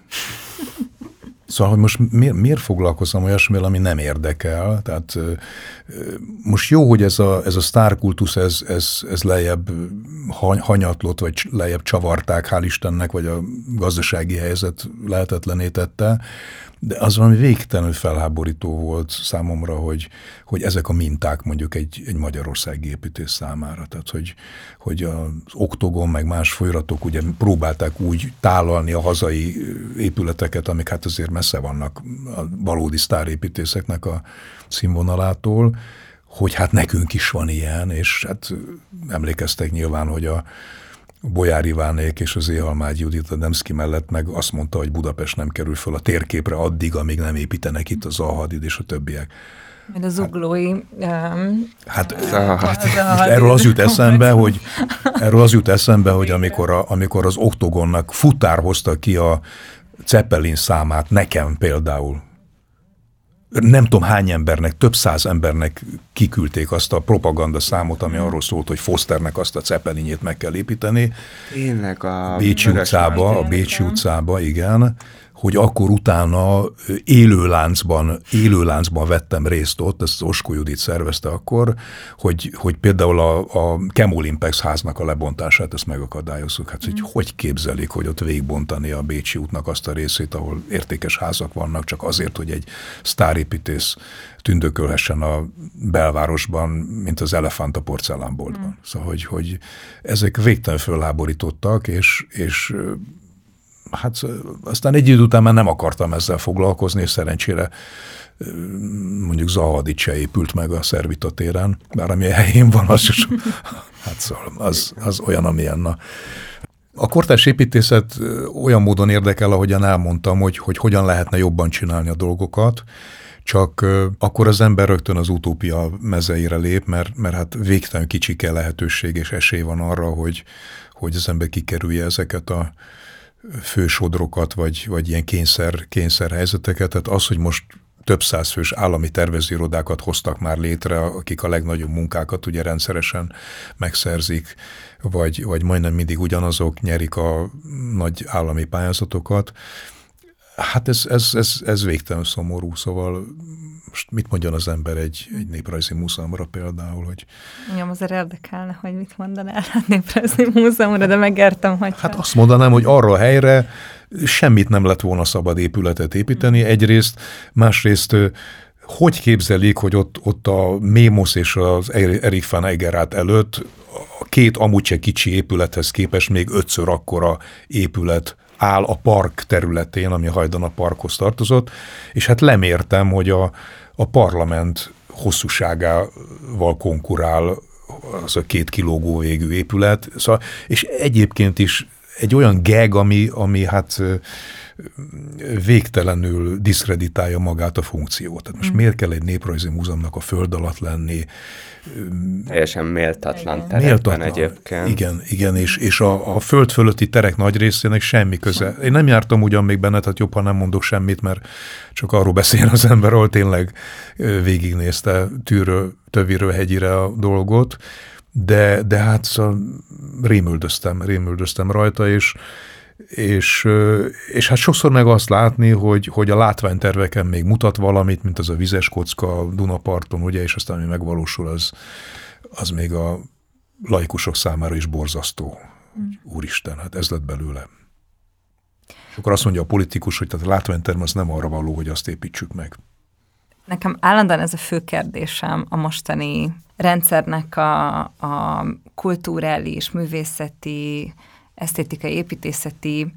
Szóval, hogy most miért, miért foglalkozom olyasmivel, ami nem érdekel? Tehát most jó, hogy ez a, ez a sztárkultusz, ez, ez, ez lejjebb hanyatlott, vagy lejjebb csavarták, hál' Istennek, vagy a gazdasági helyzet lehetetlené tette, de az valami végtelenül felháborító volt számomra, hogy, hogy ezek a minták mondjuk egy, egy magyarországi építés számára. Tehát, hogy, hogy az oktogon, meg más folyratok ugye próbálták úgy tálalni a hazai épületeket, amik hát azért messze vannak a valódi sztárépítészeknek a színvonalától, hogy hát nekünk is van ilyen, és hát emlékeztek nyilván, hogy a Bolyár Ivánék és az Éhalmágy Judit a Demszki mellett meg azt mondta, hogy Budapest nem kerül föl a térképre addig, amíg nem építenek itt az Alhadid és a többiek. Majd a zuglói... Um, hát erről az jut eszembe, hogy erről az jut eszembe, hogy amikor, a, amikor az oktogonnak futár hozta ki a Zeppelin számát, nekem például, nem tudom hány embernek, több száz embernek kiküldték azt a propaganda számot, ami arról szólt, hogy Fosternek azt a cepelinyét meg kell építeni. Tényleg a Bécsi utcába, a Bécsi utcába, igen hogy akkor utána élőláncban, élőláncban vettem részt ott, ezt Oskó Judit szervezte akkor, hogy, hogy például a, a Kemolimpex háznak a lebontását ezt megakadályozzuk. Hát, hogy mm. hogy képzelik, hogy ott végbontani a Bécsi útnak azt a részét, ahol értékes házak vannak, csak azért, hogy egy sztárépítész tündökölhessen a belvárosban, mint az elefánt a porcelánboltban. Mm. Szóval, hogy, hogy ezek végtelen fölháborítottak, és, és hát aztán egy idő után már nem akartam ezzel foglalkozni, és szerencsére mondjuk Zahadic se épült meg a Szervita téren, bár ami helyén van, az, is, hát szóval az, az olyan, amilyen. Na. A kortárs építészet olyan módon érdekel, ahogyan elmondtam, hogy, hogy hogyan lehetne jobban csinálni a dolgokat, csak akkor az ember rögtön az utópia mezeire lép, mert, mert hát végtelen kicsike lehetőség és esély van arra, hogy, hogy az ember kikerülje ezeket a fősodrokat, vagy, vagy ilyen kényszer, kényszer helyzeteket. Tehát az, hogy most több száz fős állami tervezőirodákat hoztak már létre, akik a legnagyobb munkákat ugye rendszeresen megszerzik, vagy, vagy majdnem mindig ugyanazok nyerik a nagy állami pályázatokat. Hát ez, ez, ez, ez végtelen szomorú, szóval most mit mondjon az ember egy, egy néprajzi múzeumra például, hogy... Igen, azért érdekelne, hogy mit mondanál a néprajzi múzeumra, de megértem, hogy... Hát azt mondanám, hogy arra a helyre semmit nem lett volna szabad épületet építeni, egyrészt, másrészt hogy képzelik, hogy ott, ott a Mémosz és az Erik van Egerát előtt a két amúgy se kicsi épülethez képest még ötször akkora épület áll a park területén, ami hajdan a parkhoz tartozott, és hát lemértem, hogy a, a parlament hosszúságával konkurál az a két kilógó végű épület, szóval, és egyébként is egy olyan geg, ami, ami hát végtelenül diszkreditálja magát a funkciót. Tehát most mm. miért kell egy néprajzi múzeumnak a föld alatt lenni? Teljesen méltatlan igen. terekben méltatlan. egyébként. Igen, igen, és, és a, a föld fölötti terek nagy részének semmi köze. Én nem jártam ugyan még benne, tehát jobb, ha nem mondok semmit, mert csak arról beszél az ember, ahol tényleg végignézte tűről, töviről, hegyire a dolgot, de, de hát szóval rémüldöztem, rémüldöztem rajta, és és, és hát sokszor meg azt látni, hogy, hogy a látványterveken még mutat valamit, mint az a vizes kocka a Dunaparton, ugye, és aztán ami megvalósul, az, az még a laikusok számára is borzasztó. Úristen, hát ez lett belőle. És akkor azt mondja a politikus, hogy tehát a látványterv az nem arra való, hogy azt építsük meg. Nekem állandóan ez a fő kérdésem a mostani rendszernek a, a kulturális, művészeti, esztétikai, építészeti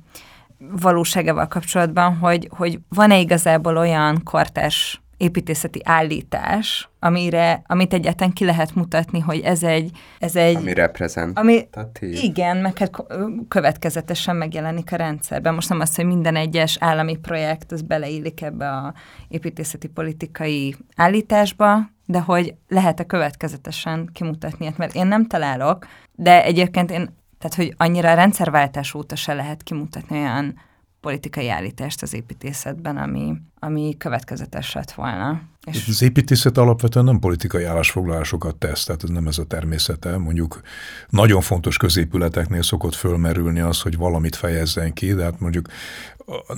valóságával kapcsolatban, hogy, hogy van-e igazából olyan kortárs építészeti állítás, amire, amit egyáltalán ki lehet mutatni, hogy ez egy... Ez egy ami reprezentatív. Ami, igen, meg hát következetesen megjelenik a rendszerben. Most nem az, hogy minden egyes állami projekt az beleillik ebbe a építészeti politikai állításba, de hogy lehet-e következetesen kimutatni, mert én nem találok, de egyébként én tehát, hogy annyira a rendszerváltás óta se lehet kimutatni olyan politikai állítást az építészetben, ami, ami következetes lett volna. És az építészet alapvetően nem politikai állásfoglalásokat tesz, tehát ez nem ez a természete. Mondjuk nagyon fontos középületeknél szokott fölmerülni az, hogy valamit fejezzen ki, de hát mondjuk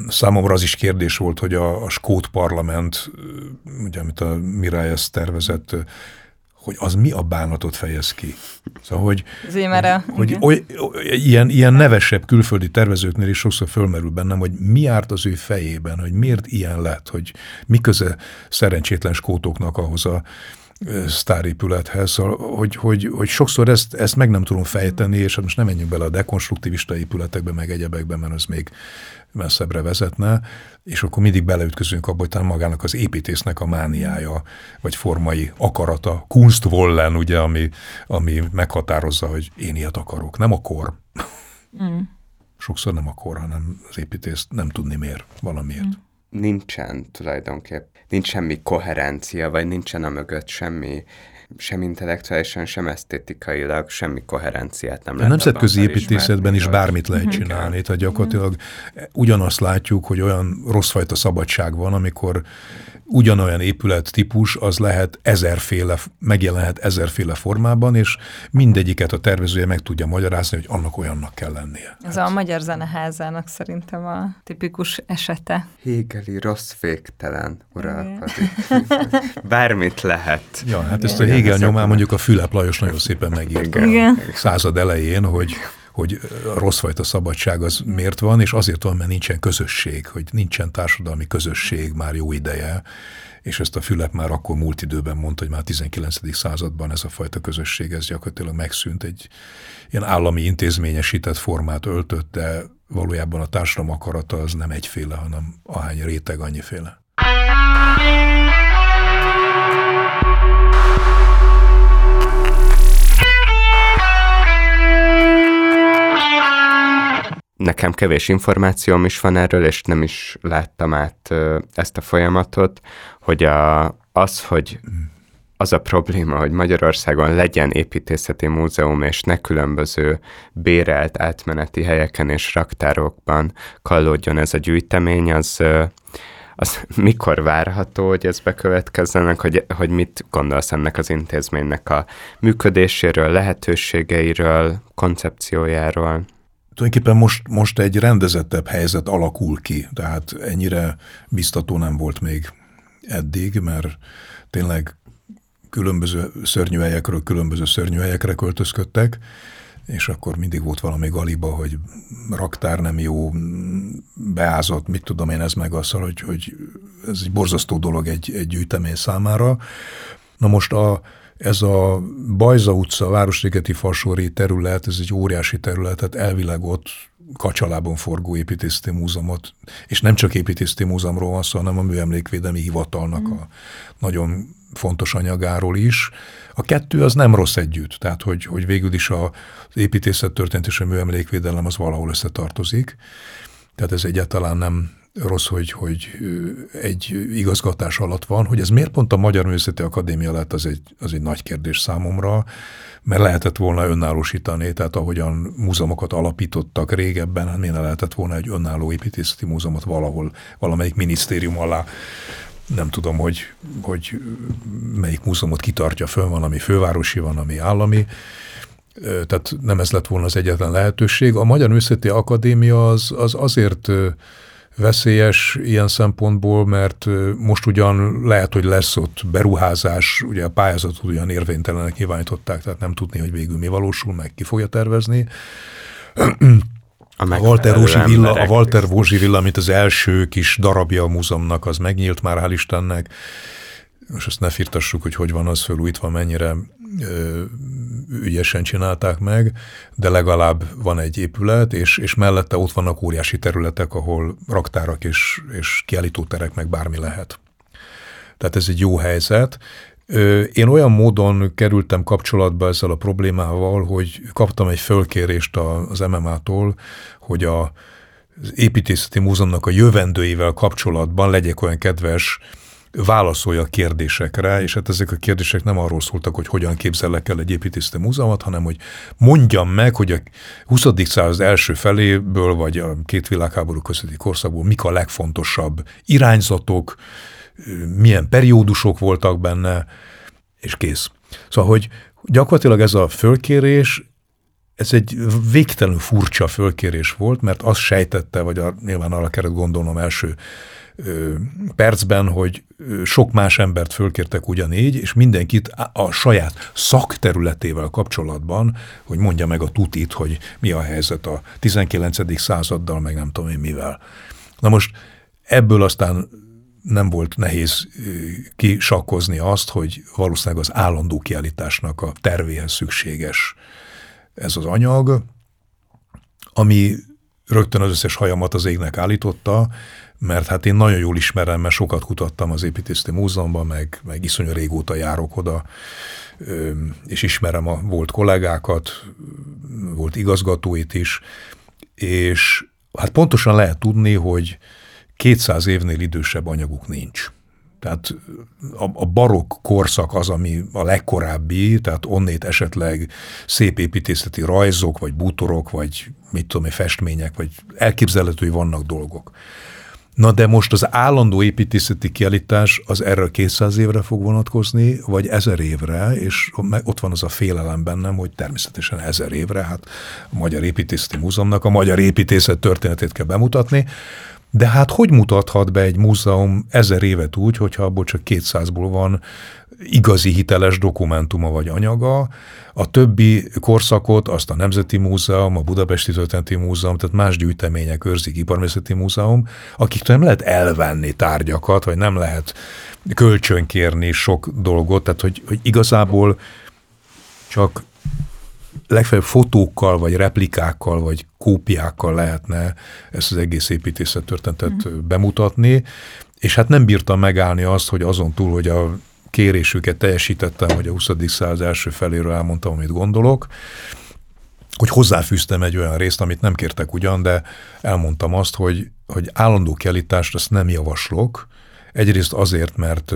számomra az is kérdés volt, hogy a, a Skót parlament, ugye, amit a Miralles tervezett, hogy az mi a bánatot fejez ki. Szóval, hogy, Zémere, hogy, hogy oly, ilyen, ilyen nevesebb külföldi tervezőknél is sokszor fölmerül bennem, hogy mi árt az ő fejében, hogy miért ilyen lett, hogy mi köze szerencsétlen skótoknak ahhoz a sztárépülethez, szóval, hogy, hogy, hogy sokszor ezt, ezt meg nem tudom fejteni, és hát most nem menjünk bele a dekonstruktivista épületekbe, meg egyebekbe, mert az még messzebbre vezetne, és akkor mindig beleütközünk abba, hogy talán magának az építésznek a mániája, vagy formai akarata, kunstvollen, ugye, ami, ami meghatározza, hogy én ilyet akarok. Nem a kor. Mm. Sokszor nem a kor, hanem az építész nem tudni miért, valamiért. Mm nincsen tulajdonképp, nincs semmi koherencia, vagy nincsen a mögött semmi, sem intellektuálisan, sem esztétikailag semmi koherenciát nem lehet. A nemzetközi építészetben is bármit lehet csinálni, tehát gyakorlatilag ugyanazt látjuk, hogy olyan rosszfajta szabadság van, amikor ugyanolyan épület típus, az lehet ezerféle, megjelenhet ezerféle formában, és mindegyiket a tervezője meg tudja magyarázni, hogy annak olyannak kell lennie. Ez hát. a Magyar Zeneházának szerintem a tipikus esete. Hégeli rossz féktelen uralkodik. Bármit lehet. Ja, hát Igen. ezt a Hégel nyomán mondjuk a Fülep Lajos nagyon szépen megírta Igen. a század elején, hogy hogy a rosszfajta szabadság az miért van, és azért van, mert nincsen közösség, hogy nincsen társadalmi közösség már jó ideje, és ezt a Fülep már akkor múlt időben mondta, hogy már 19. században ez a fajta közösség, ez gyakorlatilag megszűnt, egy ilyen állami intézményesített formát öltött, de valójában a társadalom akarata az nem egyféle, hanem ahány réteg annyiféle. Nekem kevés információm is van erről, és nem is láttam át ezt a folyamatot, hogy a, az, hogy az a probléma, hogy Magyarországon legyen építészeti múzeum, és ne különböző bérelt átmeneti helyeken és raktárokban kallódjon ez a gyűjtemény, az, az mikor várható, hogy ez bekövetkezzenek, hogy, hogy mit gondolsz ennek az intézménynek a működéséről, lehetőségeiről, koncepciójáról? Tulajdonképpen most, most egy rendezettebb helyzet alakul ki, tehát ennyire biztató nem volt még eddig, mert tényleg különböző szörnyűhelyekről különböző szörnyűhelyekre költözködtek, és akkor mindig volt valami galiba, hogy raktár nem jó, beázott, mit tudom én, ez meg az, hogy, hogy ez egy borzasztó dolog egy, egy gyűjtemény számára. Na most a, ez a Bajza utca, Városligeti Fasori terület, ez egy óriási terület, tehát elvileg ott Kacsalában forgó építészeti múzeumot, és nem csak építészeti múzeumról van szó, hanem a Műemlékvédelmi Hivatalnak mm. a nagyon fontos anyagáról is. A kettő az nem rossz együtt, tehát hogy, hogy végül is az építészet történt és a műemlékvédelem az valahol összetartozik. Tehát ez egyáltalán nem, rossz, hogy, hogy egy igazgatás alatt van. Hogy ez miért pont a Magyar Művészeti Akadémia lett, az egy, az egy nagy kérdés számomra, mert lehetett volna önállósítani, tehát ahogyan múzeumokat alapítottak régebben, hát miért lehetett volna egy önálló építészeti múzeumot valahol, valamelyik minisztérium alá nem tudom, hogy, hogy melyik múzeumot kitartja fönn, van, ami fővárosi, van, ami állami, tehát nem ez lett volna az egyetlen lehetőség. A Magyar Művészeti Akadémia az, az azért veszélyes ilyen szempontból, mert most ugyan lehet, hogy lesz ott beruházás, ugye a pályázatot ugyan érvénytelenek nyilvánították, tehát nem tudni, hogy végül mi valósul, meg ki fogja tervezni. A, a Walter Rózsi villa, a Walter Rózsi villa, mint az első kis darabja a múzeumnak, az megnyílt már, hál' Istennek. Most azt ne firtassuk, hogy hogy van az fölújítva, mennyire ö, ügyesen csinálták meg, de legalább van egy épület, és, és mellette ott vannak óriási területek, ahol raktárak és, és kiállítóterek meg bármi lehet. Tehát ez egy jó helyzet. Én olyan módon kerültem kapcsolatba ezzel a problémával, hogy kaptam egy fölkérést az MMA-tól, hogy a, az építészeti múzeumnak a jövendőivel kapcsolatban legyek olyan kedves, válaszolja a kérdésekre, és hát ezek a kérdések nem arról szóltak, hogy hogyan képzellek el egy építészeti múzeumot, hanem hogy mondjam meg, hogy a 20. század első feléből, vagy a két világháború közötti korszakból mik a legfontosabb irányzatok, milyen periódusok voltak benne, és kész. Szóval, hogy gyakorlatilag ez a fölkérés, ez egy végtelenül furcsa fölkérés volt, mert azt sejtette, vagy a, nyilván arra kellett gondolnom első percben, hogy sok más embert fölkértek ugyanígy, és mindenkit a saját szakterületével kapcsolatban, hogy mondja meg a tutit, hogy mi a helyzet a 19. századdal, meg nem tudom én mivel. Na most ebből aztán nem volt nehéz kisakkozni azt, hogy valószínűleg az állandó kiállításnak a tervéhez szükséges ez az anyag, ami rögtön az összes hajamat az égnek állította, mert hát én nagyon jól ismerem, mert sokat kutattam az építészeti múzeumban, meg, meg iszonyú régóta járok oda, és ismerem a volt kollégákat, volt igazgatóit is, és hát pontosan lehet tudni, hogy 200 évnél idősebb anyaguk nincs. Tehát a, a barokk korszak az, ami a legkorábbi, tehát onnét esetleg szép építészeti rajzok, vagy bútorok, vagy mit tudom festmények, vagy elképzelhető, hogy vannak dolgok. Na de most az állandó építészeti kiállítás az erről 200 évre fog vonatkozni, vagy ezer évre, és ott van az a félelem bennem, hogy természetesen ezer évre, hát a Magyar Építészeti Múzeumnak a magyar építészet történetét kell bemutatni, de hát hogy mutathat be egy múzeum ezer évet úgy, hogyha abból csak 200-ból van igazi hiteles dokumentuma vagy anyaga, a többi korszakot azt a Nemzeti Múzeum, a Budapesti Történeti Múzeum, tehát más gyűjtemények őrzik, Iparművészeti Múzeum, akiktől nem lehet elvenni tárgyakat, vagy nem lehet kölcsönkérni sok dolgot, tehát hogy, hogy igazából csak legfeljebb fotókkal, vagy replikákkal, vagy kópiákkal lehetne ezt az egész építészettörténetet mm. bemutatni, és hát nem bírtam megállni azt, hogy azon túl, hogy a kérésüket teljesítettem, hogy a 20. század első feléről elmondtam, amit gondolok, hogy hozzáfűztem egy olyan részt, amit nem kértek ugyan, de elmondtam azt, hogy, hogy állandó kiállítást azt nem javaslok. Egyrészt azért, mert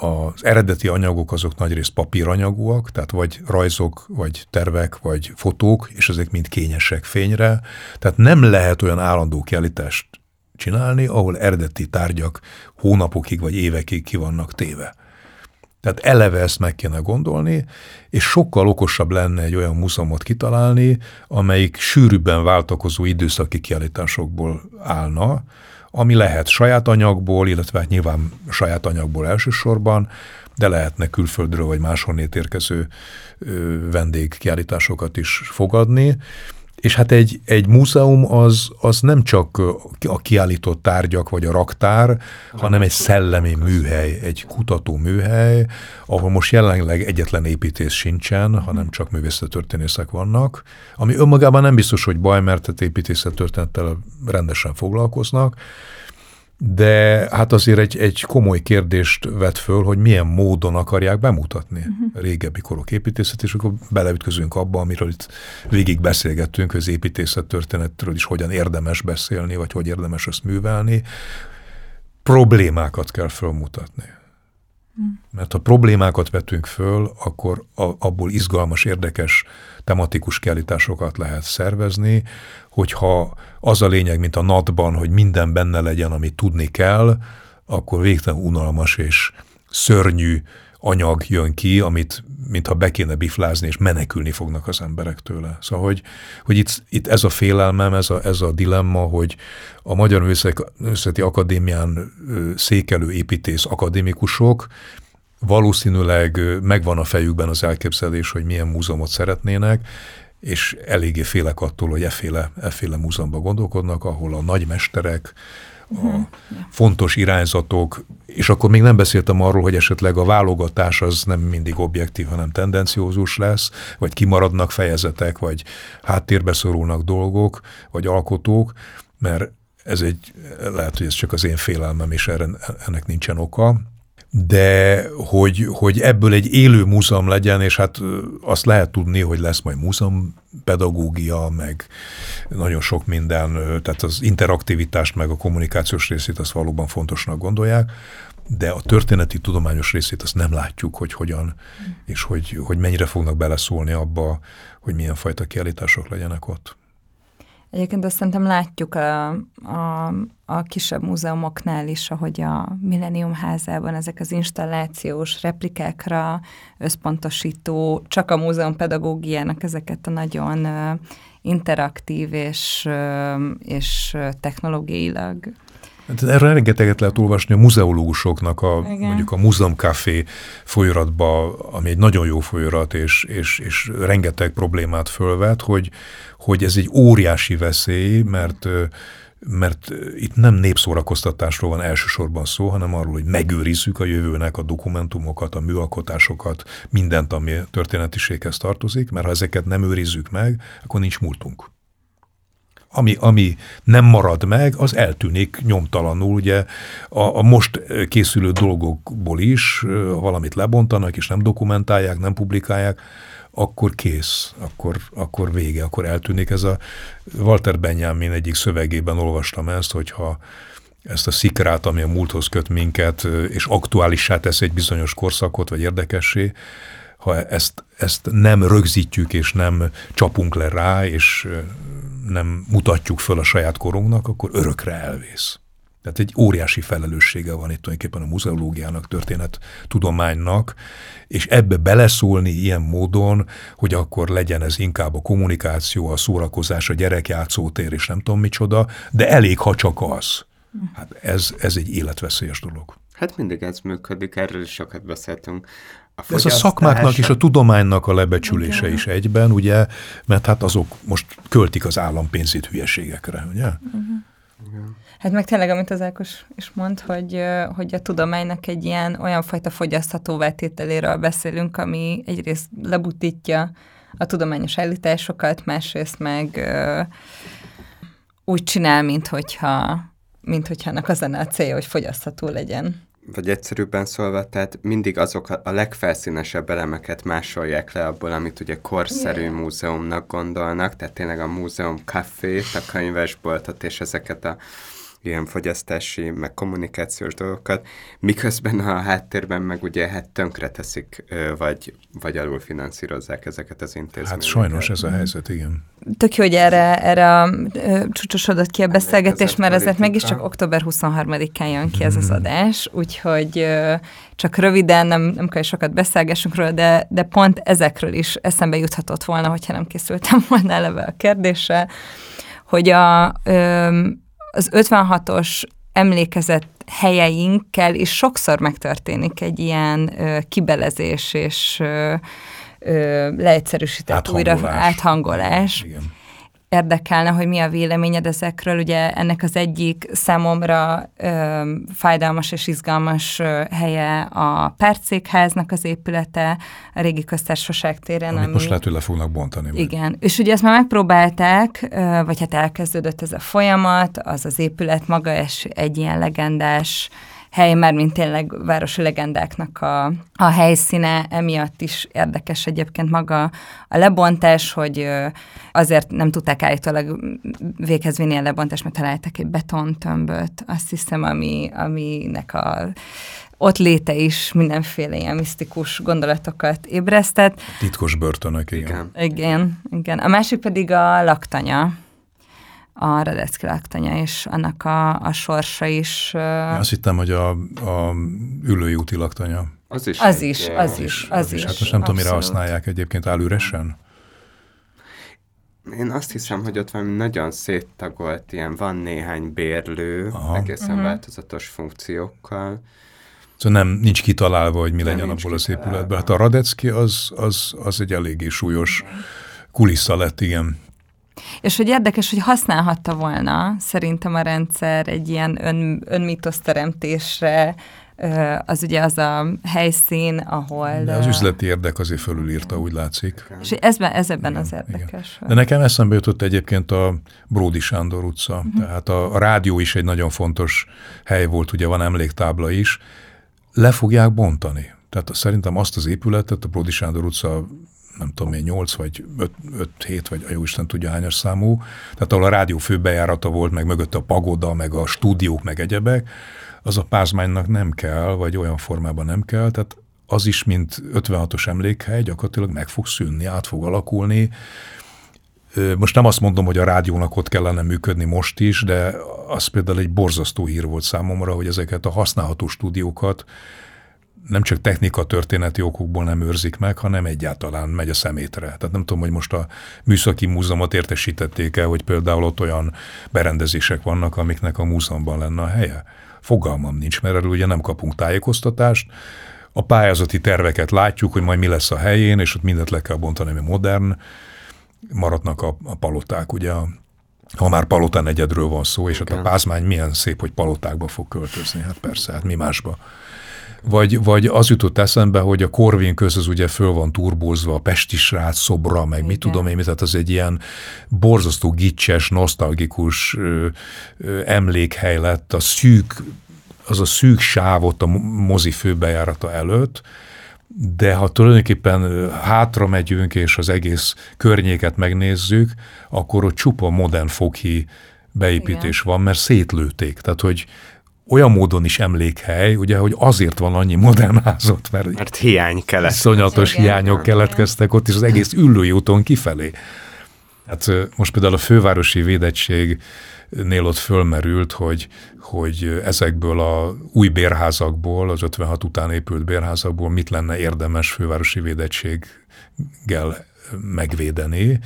az eredeti anyagok azok nagyrészt papíranyagúak, tehát vagy rajzok, vagy tervek, vagy fotók, és ezek mind kényesek fényre. Tehát nem lehet olyan állandó kiállítást csinálni, ahol eredeti tárgyak hónapokig vagy évekig ki vannak téve. Tehát eleve ezt meg kéne gondolni, és sokkal okosabb lenne egy olyan múzeumot kitalálni, amelyik sűrűbben váltakozó időszaki kiállításokból állna, ami lehet saját anyagból, illetve hát nyilván saját anyagból elsősorban, de lehetne külföldről vagy máshonnét érkező vendégkiállításokat is fogadni, és hát egy, egy múzeum az, az nem csak a kiállított tárgyak vagy a raktár, hanem egy szellemi műhely, egy kutató műhely, ahol most jelenleg egyetlen építész sincsen, hanem csak művészettörténészek vannak, ami önmagában nem biztos, hogy baj, mert építészettörténettel rendesen foglalkoznak, de hát azért egy, egy komoly kérdést vet föl, hogy milyen módon akarják bemutatni uh-huh. régebbi korok építészet, és akkor beleütközünk abba, amiről itt végig beszélgettünk, hogy az építészet történetről is hogyan érdemes beszélni, vagy hogy érdemes azt művelni. Problémákat kell fölmutatni. Mert ha problémákat vetünk föl, akkor a, abból izgalmas, érdekes, tematikus kiállításokat lehet szervezni, hogyha az a lényeg, mint a natban, hogy minden benne legyen, amit tudni kell, akkor végtelen unalmas és szörnyű anyag jön ki, amit mintha be kéne biflázni, és menekülni fognak az emberek tőle. Szóval, hogy, hogy itt, itt ez a félelmem, ez a, ez a dilemma, hogy a Magyar Művészeti Akadémián székelő építész akadémikusok valószínűleg megvan a fejükben az elképzelés, hogy milyen múzeumot szeretnének, és eléggé félek attól, hogy efféle, efféle múzeumban gondolkodnak, ahol a nagymesterek, a uh-huh. fontos irányzatok, és akkor még nem beszéltem arról, hogy esetleg a válogatás az nem mindig objektív, hanem tendenciózus lesz, vagy kimaradnak fejezetek, vagy háttérbe szorulnak dolgok, vagy alkotók, mert ez egy, lehet, hogy ez csak az én félelmem, és erre, ennek nincsen oka, de hogy, hogy ebből egy élő múzeum legyen, és hát azt lehet tudni, hogy lesz majd múzeumpedagógia, meg nagyon sok minden, tehát az interaktivitást, meg a kommunikációs részét azt valóban fontosnak gondolják, de a történeti tudományos részét azt nem látjuk, hogy hogyan, és hogy, hogy mennyire fognak beleszólni abba, hogy milyen fajta kiállítások legyenek ott. Egyébként azt szerintem látjuk a, a, a kisebb múzeumoknál is, ahogy a Millennium házában ezek az installációs replikákra összpontosító, csak a múzeum pedagógiának ezeket a nagyon interaktív és, és technológiailag Hát erre rengeteget lehet olvasni a muzeológusoknak, a, mondjuk a Muzeum Café folyaratba, ami egy nagyon jó folyarat, és, és, és rengeteg problémát fölvet, hogy, hogy ez egy óriási veszély, mert mert itt nem népszórakoztatásról van elsősorban szó, hanem arról, hogy megőrizzük a jövőnek a dokumentumokat, a műalkotásokat, mindent, ami történetiséghez tartozik, mert ha ezeket nem őrizzük meg, akkor nincs múltunk. Ami, ami nem marad meg, az eltűnik nyomtalanul. Ugye a, a most készülő dolgokból is, valamit lebontanak, és nem dokumentálják, nem publikálják, akkor kész, akkor, akkor vége, akkor eltűnik. Ez a Walter Benjamin egyik szövegében olvastam ezt, hogyha ezt a szikrát, ami a múlthoz köt minket, és aktuálissá tesz egy bizonyos korszakot, vagy érdekessé, ha ezt, ezt nem rögzítjük, és nem csapunk le rá, és nem mutatjuk föl a saját korunknak, akkor örökre elvész. Tehát egy óriási felelőssége van itt tulajdonképpen a muzeológiának, történet tudománynak, és ebbe beleszólni ilyen módon, hogy akkor legyen ez inkább a kommunikáció, a szórakozás, a gyerekjátszótér, és nem tudom micsoda, de elég, ha csak az. Hát ez, ez egy életveszélyes dolog. Hát mindig ez működik, erről is sokat beszéltünk. A ez a szakmáknak és a tudománynak a lebecsülése is egyben, ugye, mert hát azok most költik az állampénzét hülyeségekre, ugye? Uh-huh. Hát meg tényleg, amit az Ákos is mond, hogy, hogy a tudománynak egy ilyen olyan fajta fogyasztható tételéről beszélünk, ami egyrészt lebutítja a tudományos állításokat, másrészt meg ö, úgy csinál, mint hogyha, mint hogyha annak az a célja, hogy fogyasztható legyen. Vagy egyszerűbben szólva, tehát mindig azok a, legfelszínesebb elemeket másolják le abból, amit ugye korszerű yeah. múzeumnak gondolnak, tehát tényleg a múzeum kafét, a könyvesboltot és ezeket a ilyen fogyasztási, meg kommunikációs dolgokat, miközben a háttérben meg ugye hát tönkre teszik, vagy, vagy alul finanszírozzák ezeket az intézményeket. Hát sajnos ez a helyzet, igen. Tök jó, hogy erre, erre a, csúcsosodott ki a beszélgetés, mert ezért meg is csak október 23-án jön ki ez az hmm. adás, úgyhogy csak röviden, nem, nem kell sokat beszélgessünk róla, de, de pont ezekről is eszembe juthatott volna, hogyha nem készültem volna eleve a kérdéssel, hogy a, ö, az 56-os emlékezett helyeinkkel is sokszor megtörténik egy ilyen ö, kibelezés és ö, ö, leegyszerűsített újra áthangolás. Igen érdekelne, hogy mi a véleményed ezekről. Ugye ennek az egyik számomra ö, fájdalmas és izgalmas ö, helye a Percékháznak az épülete, a régi köztársaság téren. Amit ami, most lehet, hogy le fognak bontani. Igen, majd. és ugye ezt már megpróbálták, ö, vagy hát elkezdődött ez a folyamat, az az épület maga és egy ilyen legendás hely, már mint tényleg városi legendáknak a, a helyszíne, emiatt is érdekes egyébként maga a lebontás, hogy azért nem tudták állítólag véghez vinni a lebontást, mert találtak egy betontömböt, azt hiszem, ami, aminek a ott léte is mindenféle ilyen misztikus gondolatokat ébresztett. Titkos börtönök, igen. Igen, igen. A másik pedig a laktanya, a Radecki laktanya, és annak a, a sorsa is. Én azt hittem, hogy a, a ülői úti laktanya. Az is. Az is, az, az is, az, az is. Hát most nem tudom, mire használják egyébként, áll üresen? Én azt hiszem, hogy ott valami nagyon széttagolt, ilyen van néhány bérlő, Aha. egészen uh-huh. változatos funkciókkal. Szóval nem, nincs kitalálva, hogy mi nem legyen abból az épületben. Hát a Radecki az, az, az egy eléggé súlyos kulissza lett, igen. És hogy érdekes, hogy használhatta volna szerintem a rendszer egy ilyen ön, önmitoszteremtésre, az ugye az a helyszín, ahol... De az üzleti érdek azért fölülírta, úgy látszik. És ez, ez ebben igen, az érdekes. Igen. De nekem eszembe jutott egyébként a Bródi Sándor utca. Uh-huh. Tehát a, a rádió is egy nagyon fontos hely volt, ugye van emléktábla is. Le fogják bontani. Tehát szerintem azt az épületet, a Bródi Sándor utca nem tudom én, 8 vagy 5-7, vagy a jó Isten tudja hányas számú, tehát ahol a rádió főbejárata volt, meg mögött a pagoda, meg a stúdiók, meg egyebek, az a pázmánynak nem kell, vagy olyan formában nem kell, tehát az is, mint 56-os emlékhely, gyakorlatilag meg fog szűnni, át fog alakulni. Most nem azt mondom, hogy a rádiónak ott kellene működni most is, de az például egy borzasztó hír volt számomra, hogy ezeket a használható stúdiókat nem csak technika történeti okokból nem őrzik meg, hanem egyáltalán megy a szemétre. Tehát nem tudom, hogy most a műszaki múzeumot értesítették el, hogy például ott olyan berendezések vannak, amiknek a múzeumban lenne a helye. Fogalmam nincs, mert erről ugye nem kapunk tájékoztatást. A pályázati terveket látjuk, hogy majd mi lesz a helyén, és ott mindent le kell bontani, ami modern. Maradnak a, a paloták, ugye a ha már palotán egyedről van szó, és hát a pázmány milyen szép, hogy palotákba fog költözni, hát persze, hát mi másba. Vagy, vagy az jutott eszembe, hogy a Korvin köz az ugye föl van turbózva, a Pesti srác szobra, meg Igen. mit tudom én, tehát az egy ilyen borzasztó gicses, nosztalgikus ö, ö, emlékhely lett, a szűk, az a szűk sávot a mozi főbejárata előtt, de ha tulajdonképpen hátra megyünk, és az egész környéket megnézzük, akkor ott csupa modern foki beépítés Igen. van, mert szétlőték. Tehát, hogy olyan módon is emlékhely, ugye, hogy azért van annyi modern házot, mert, mert hiány kellett. Szonyatos Igen. hiányok keletkeztek ott, és az egész ülői úton kifelé. Hát most például a fővárosi védettségnél ott fölmerült, hogy, hogy ezekből a új bérházakból, az 56 után épült bérházakból mit lenne érdemes fővárosi védettséggel megvédeni,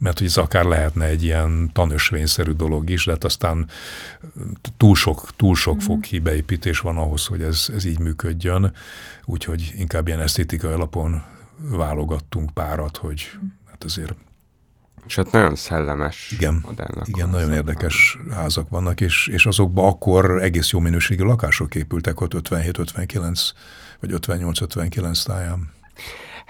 mert hogy ez akár lehetne egy ilyen tanösvényszerű dolog is, de hát aztán túl sok, túl sok mm. foki beépítés van ahhoz, hogy ez, ez így működjön, úgyhogy inkább ilyen esztétikai alapon válogattunk párat, hogy hát azért és ott nagyon szellemes igen, Igen, nagyon érdekes házak vannak, és, és azokban akkor egész jó minőségű lakások épültek ott 57-59 vagy 58-59 táján.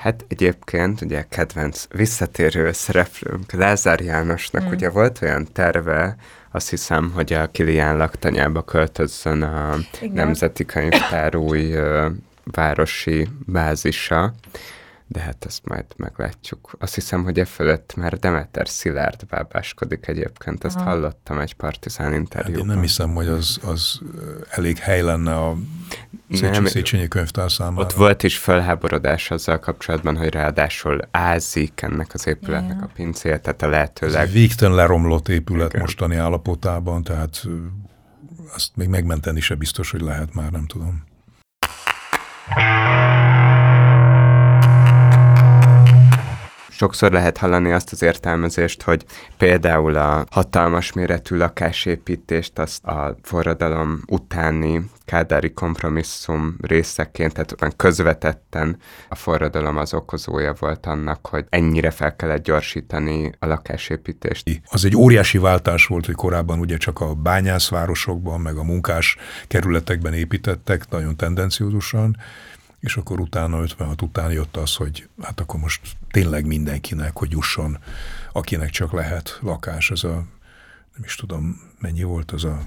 Hát egyébként ugye kedvenc visszatérő szereplőnk Lázár Jánosnak mm. ugye volt olyan terve, azt hiszem, hogy a Kilián laktanyába költözzön a Igen. Nemzeti Könyvtár új városi bázisa, de hát ezt majd meglátjuk. Azt hiszem, hogy e fölött már Demeter Szilárd bábáskodik egyébként, ezt Aha. hallottam egy partizán interjúban. Hát én nem hiszem, hogy az, az elég hely lenne a Széchenyi, Széchenyi könyvtár számára. Ott volt is felháborodás azzal kapcsolatban, hogy ráadásul ázik ennek az épületnek yeah. a pincéje, tehát a lehetőleg... Ez végtelen leromlott épület Igen. mostani állapotában, tehát azt még megmenteni se biztos, hogy lehet már, nem tudom. Sokszor lehet hallani azt az értelmezést, hogy például a hatalmas méretű lakásépítést azt a forradalom utáni kádári kompromisszum részeként, tehát közvetetten a forradalom az okozója volt annak, hogy ennyire fel kellett gyorsítani a lakásépítést. Az egy óriási váltás volt, hogy korábban ugye csak a bányászvárosokban, meg a munkás kerületekben építettek, nagyon tendenciózusan, és akkor utána 56 után jött az, hogy hát akkor most tényleg mindenkinek, hogy jusson, akinek csak lehet lakás. Ez a, nem is tudom, mennyi volt az a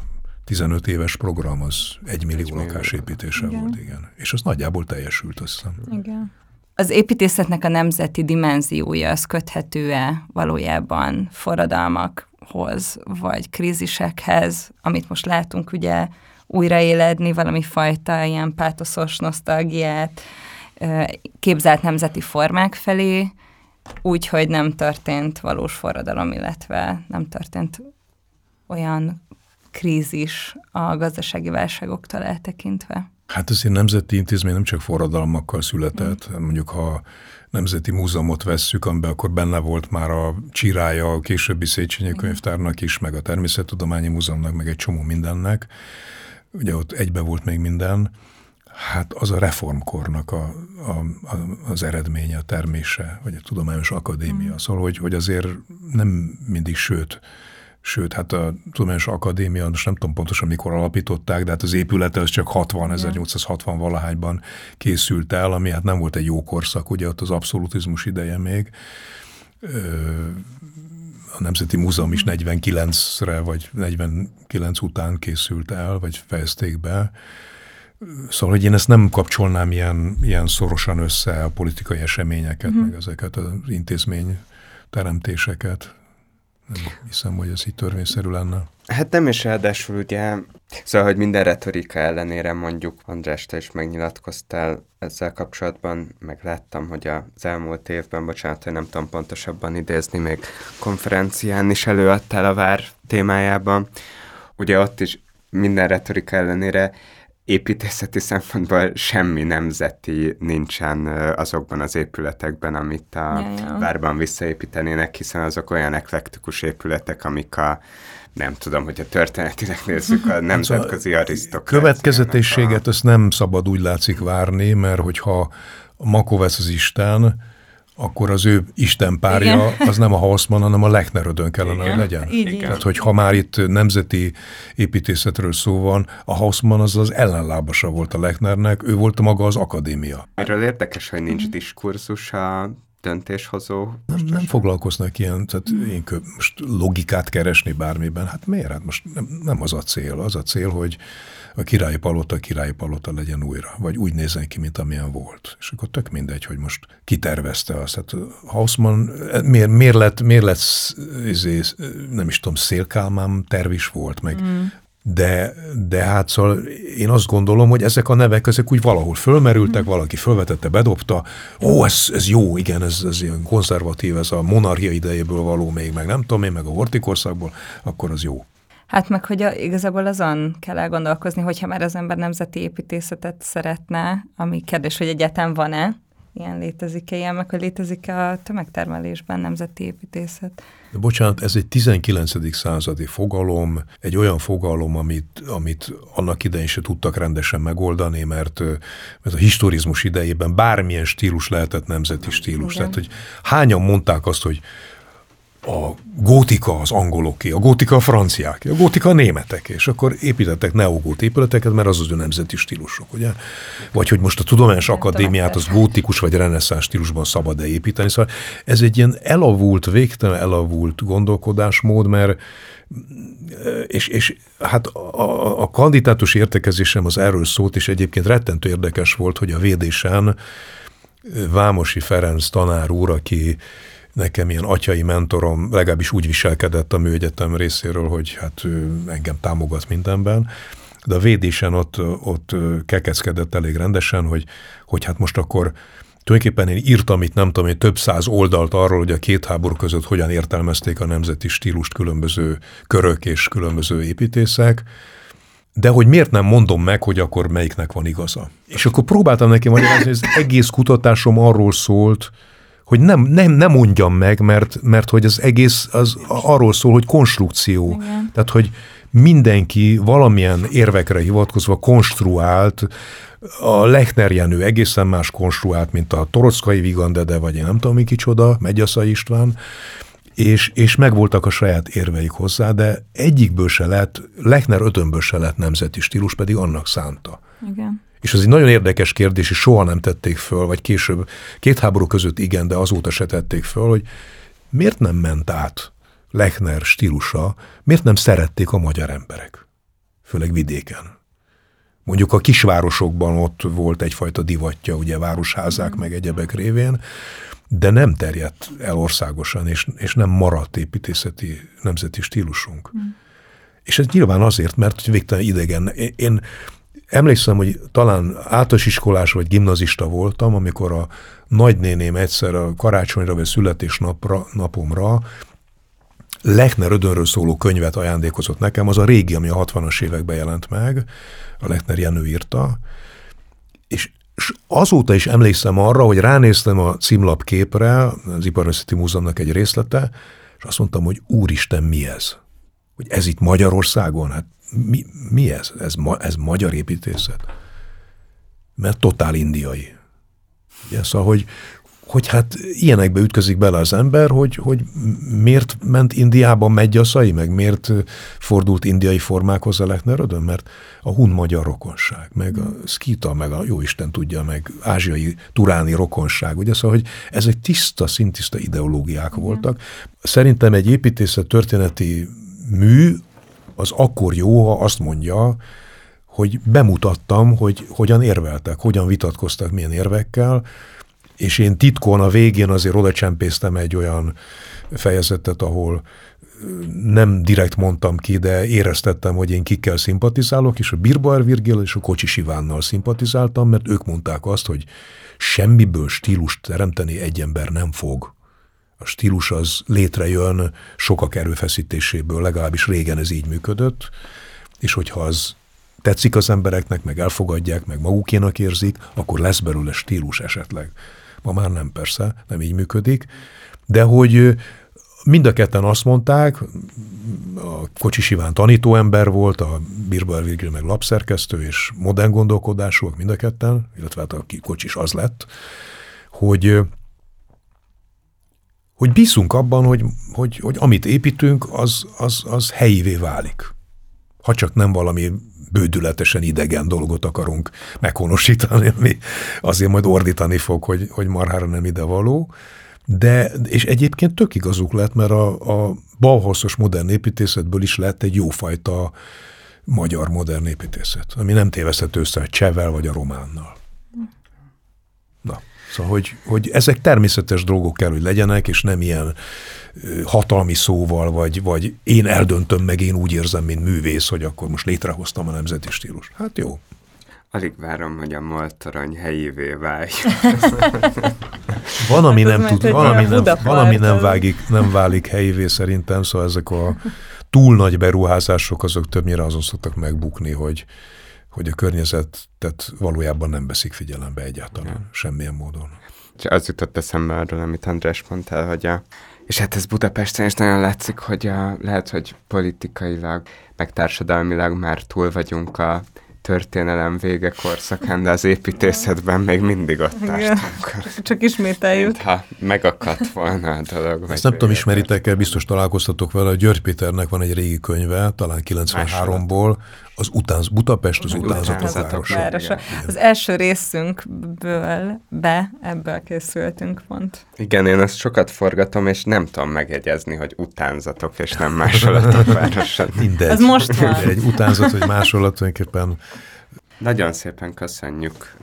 15 éves program, az egy millió lakásépítése igen. volt, igen. És az nagyjából teljesült, azt hiszem. Igen. Az építészetnek a nemzeti dimenziója az köthető-e valójában forradalmakhoz, vagy krízisekhez, amit most látunk ugye újraéledni valami fajta ilyen pátoszos nosztalgiát, képzelt nemzeti formák felé, úgy, hogy nem történt valós forradalom, illetve nem történt olyan krízis a gazdasági válságoktól eltekintve. Hát egy nemzeti intézmény nem csak forradalmakkal született, mm. mondjuk ha Nemzeti Múzeumot vesszük, amiben akkor benne volt már a csirája a későbbi Széchenyi könyvtárnak is, meg a Természettudományi Múzeumnak, meg egy csomó mindennek ugye ott egybe volt még minden, hát az a reformkornak a, a, a, az eredménye, a termése, vagy a Tudományos Akadémia. Mm. Szóval, hogy, hogy azért nem mindig, sőt, sőt, hát a Tudományos Akadémia, most nem tudom pontosan mikor alapították, de hát az épülete az csak 60, 1860 valahányban készült el, ami hát nem volt egy jó korszak, ugye ott az abszolutizmus ideje még. Ö, a Nemzeti Múzeum is 49-re vagy 49 után készült el, vagy fejezték be. Szóval, hogy én ezt nem kapcsolnám ilyen, ilyen szorosan össze a politikai eseményeket, mm. meg ezeket az intézmény teremtéseket. Nem hiszem, hogy ez így törvényszerű lenne. Hát nem is ráadásul ugye, szóval, hogy minden retorika ellenére mondjuk András, te is megnyilatkoztál ezzel kapcsolatban, meg láttam, hogy az elmúlt évben, bocsánat, hogy nem tudom pontosabban idézni, még konferencián is előadtál a vár témájában. Ugye ott is minden retorika ellenére építészeti szempontból semmi nemzeti nincsen azokban az épületekben, amit a ja, ja. várban visszaépítenének, hiszen azok olyan eklektikus épületek, amik a nem tudom, hogyha történetileg nézzük a nemzetközi arisztokráciának. Következetességet a... azt nem szabad úgy látszik várni, mert hogyha Makovesz az Isten, akkor az ő Isten párja Igen. az nem a Hausmann, hanem a Lechner-ödön kellene, Igen. hogy legyen. Igen. Tehát, hogy ha már itt nemzeti építészetről szó van, a Hausmann az az ellenlábasa volt a Lechnernek, ő volt maga az akadémia. Erről érdekes, hogy nincs diskurzus a döntéshozó. Nem, nem foglalkoznak ilyen, tehát én most logikát keresni bármiben, hát miért? Hát most nem, nem az a cél. Az a cél, hogy a királyi palota királyi palota legyen újra, vagy úgy nézzen ki, mint amilyen volt. És akkor tök mindegy, hogy most kitervezte azt. Hát Hausmann miért, miért lett, miért lett izé, nem is tudom, szélkálmám terv is volt, meg mm. De, de hát szóval én azt gondolom, hogy ezek a nevek, ezek úgy valahol fölmerültek, mm. valaki fölvetette, bedobta, ó, ez, ez jó, igen, ez, ez ilyen konzervatív, ez a monarchia idejéből való még, meg nem tudom én, meg a hortikorszakból, akkor az jó. Hát meg, hogy a, igazából azon kell elgondolkozni, hogyha már az ember nemzeti építészetet szeretne, ami kérdés, hogy egyetem van-e, ilyen létezik-e ilyen, meg hogy létezik-e a tömegtermelésben nemzeti építészet. De bocsánat, ez egy 19. századi fogalom, egy olyan fogalom, amit, amit annak idején se tudtak rendesen megoldani, mert, mert a historizmus idejében bármilyen stílus lehetett nemzeti stílus. Igen. Tehát, hogy hányan mondták azt, hogy a gótika az angoloké, a gótika a franciák, a gótika a németek, és akkor építettek neogót épületeket, mert az az ő nemzeti stílusok, ugye? Vagy hogy most a Tudományos Akadémiát az gótikus vagy reneszánsz stílusban szabad-e építeni, szóval ez egy ilyen elavult, végtelen elavult gondolkodásmód, mert és, és hát a, a kandidátus értekezésem az erről szólt, és egyébként rettentő érdekes volt, hogy a védésen Vámosi Ferenc tanár úr, aki nekem ilyen atyai mentorom legalábbis úgy viselkedett a műegyetem részéről, hogy hát ő engem támogat mindenben, de a védésen ott, ott kekeckedett elég rendesen, hogy, hogy hát most akkor tulajdonképpen én írtam itt nem tudom, én több száz oldalt arról, hogy a két háború között hogyan értelmezték a nemzeti stílust különböző körök és különböző építészek, de hogy miért nem mondom meg, hogy akkor melyiknek van igaza. És akkor próbáltam neki magyarázni, hogy az egész kutatásom arról szólt, hogy nem, nem, nem mondjam meg, mert, mert hogy az egész az arról szól, hogy konstrukció. Igen. Tehát, hogy mindenki valamilyen érvekre hivatkozva konstruált, a Lechner Jenő egészen más konstruált, mint a Torockai Vigandede, vagy én nem tudom, mi kicsoda, Megyasza István, és, és megvoltak a saját érveik hozzá, de egyikből se lett, Lechner ötönből se lett nemzeti stílus, pedig annak szánta. Igen. És ez egy nagyon érdekes kérdés, és soha nem tették föl, vagy később, két háború között igen, de azóta se tették föl, hogy miért nem ment át Lechner stílusa, miért nem szerették a magyar emberek, főleg vidéken. Mondjuk a kisvárosokban ott volt egyfajta divatja, ugye városházák meg egyebek révén, de nem terjedt el országosan, és, és nem maradt építészeti nemzeti stílusunk. Mm. És ez nyilván azért, mert végtelen idegen. Én, én Emlékszem, hogy talán általános iskolás vagy gimnazista voltam, amikor a nagynéném egyszer a karácsonyra vagy születésnapra, napomra Lechner Ödönről szóló könyvet ajándékozott nekem, az a régi, ami a 60-as években jelent meg, a Lechner Jenő írta, és azóta is emlékszem arra, hogy ránéztem a címlap képre, az Iparművészeti Múzeumnak egy részlete, és azt mondtam, hogy úristen, mi ez? Hogy ez itt Magyarországon? Hát mi, mi ez? Ez, ma, ez magyar építészet? Mert totál indiai. Ugye, szóval, hogy, hogy hát ilyenekbe ütközik bele az ember, hogy, hogy miért ment Indiába Megyaszai, meg miért fordult indiai formákhoz a Lechner mert a hun-magyar rokonság, meg a szkita, meg a jóisten tudja, meg ázsiai turáni rokonság, ugye, szóval, hogy ezek tiszta, szintiszta ideológiák voltak. Szerintem egy építészet történeti mű az akkor jó, ha azt mondja, hogy bemutattam, hogy hogyan érveltek, hogyan vitatkoztak, milyen érvekkel, és én titkon a végén azért oda csempésztem egy olyan fejezetet, ahol nem direkt mondtam ki, de éreztettem, hogy én kikkel szimpatizálok, és a Birbauer Virgil és a Kocsis Ivánnal szimpatizáltam, mert ők mondták azt, hogy semmiből stílust teremteni egy ember nem fog stílus az létrejön sokak erőfeszítéséből, legalábbis régen ez így működött, és hogyha az tetszik az embereknek, meg elfogadják, meg magukénak érzik, akkor lesz belőle stílus esetleg. Ma már nem persze, nem így működik, de hogy mind a ketten azt mondták, a Kocsis Iván tanítóember volt, a Birbal Virgil meg lapszerkesztő, és modern gondolkodásúak mind a ketten, illetve hát a Kocsis az lett, hogy hogy bízunk abban, hogy, hogy, hogy amit építünk, az, az, az helyivé válik. Ha csak nem valami bődületesen idegen dolgot akarunk meghonosítani, ami azért majd ordítani fog, hogy, hogy marhára nem ide való. De, és egyébként tök igazuk lett, mert a, a Bauhausos modern építészetből is lett egy jófajta magyar modern építészet, ami nem téveszthető össze a csevel vagy a románnal. Szóval, hogy, hogy ezek természetes dolgok kell, hogy legyenek, és nem ilyen hatalmi szóval, vagy, vagy én eldöntöm meg, én úgy érzem, mint művész, hogy akkor most létrehoztam a nemzeti stílus. Hát jó. Alig várom, hogy a moltorony helyévé válj. van, ami nem tud, van, ami nem, van, ami nem, vágik, nem válik helyévé szerintem, szóval ezek a túl nagy beruházások azok többnyire azon szoktak megbukni, hogy, hogy a környezetet valójában nem veszik figyelembe egyáltalán, ja. semmilyen módon. És az jutott eszembe arról, amit András mondta, hogy a, és hát ez Budapesten is nagyon látszik, hogy a, lehet, hogy politikailag, meg társadalmilag már túl vagyunk a történelem vége korszakán, de az építészetben még mindig ott tartunk. Csak ismételjük. Ha megakadt volna a dolog. Ezt nem tudom, ismeritek-e, biztos találkoztatok vele, a György Péternek van egy régi könyve, talán 93-ból, az utánz, Budapest az utánzatok városa. városa. Az első részünkből be, ebből készültünk pont. Igen, én ezt sokat forgatom, és nem tudom megjegyezni, hogy utánzatok, és nem másolatok városa. Mindegy. Az most van. Egy utánzat, vagy másolat tulajdonképpen nagyon szépen köszönjük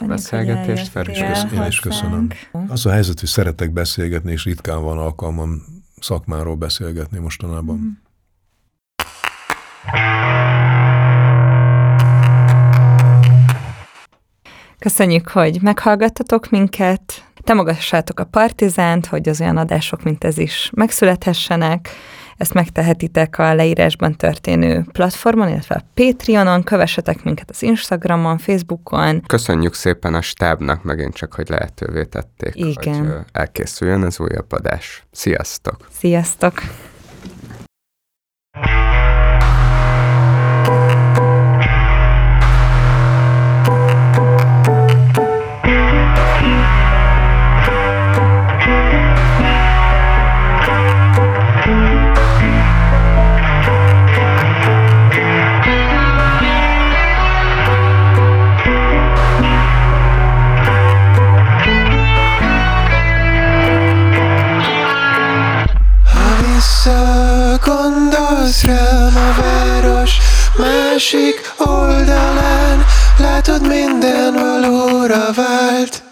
a beszélgetést, Feri. Én is köszönöm. Az a helyzet, hogy szeretek beszélgetni, és ritkán van alkalmam szakmáról beszélgetni mostanában. Mm. Köszönjük, hogy meghallgattatok minket, támogassátok a Partizánt, hogy az olyan adások, mint ez is megszülethessenek. Ezt megtehetitek a leírásban történő platformon, illetve a Patreonon, kövessetek minket az Instagramon, Facebookon. Köszönjük szépen a stábnak megint csak, hogy lehetővé tették, Igen. hogy elkészüljön az újabb adás. Sziasztok! Sziasztok! Gondolsz rám a város másik oldalán. Látod minden valóra vált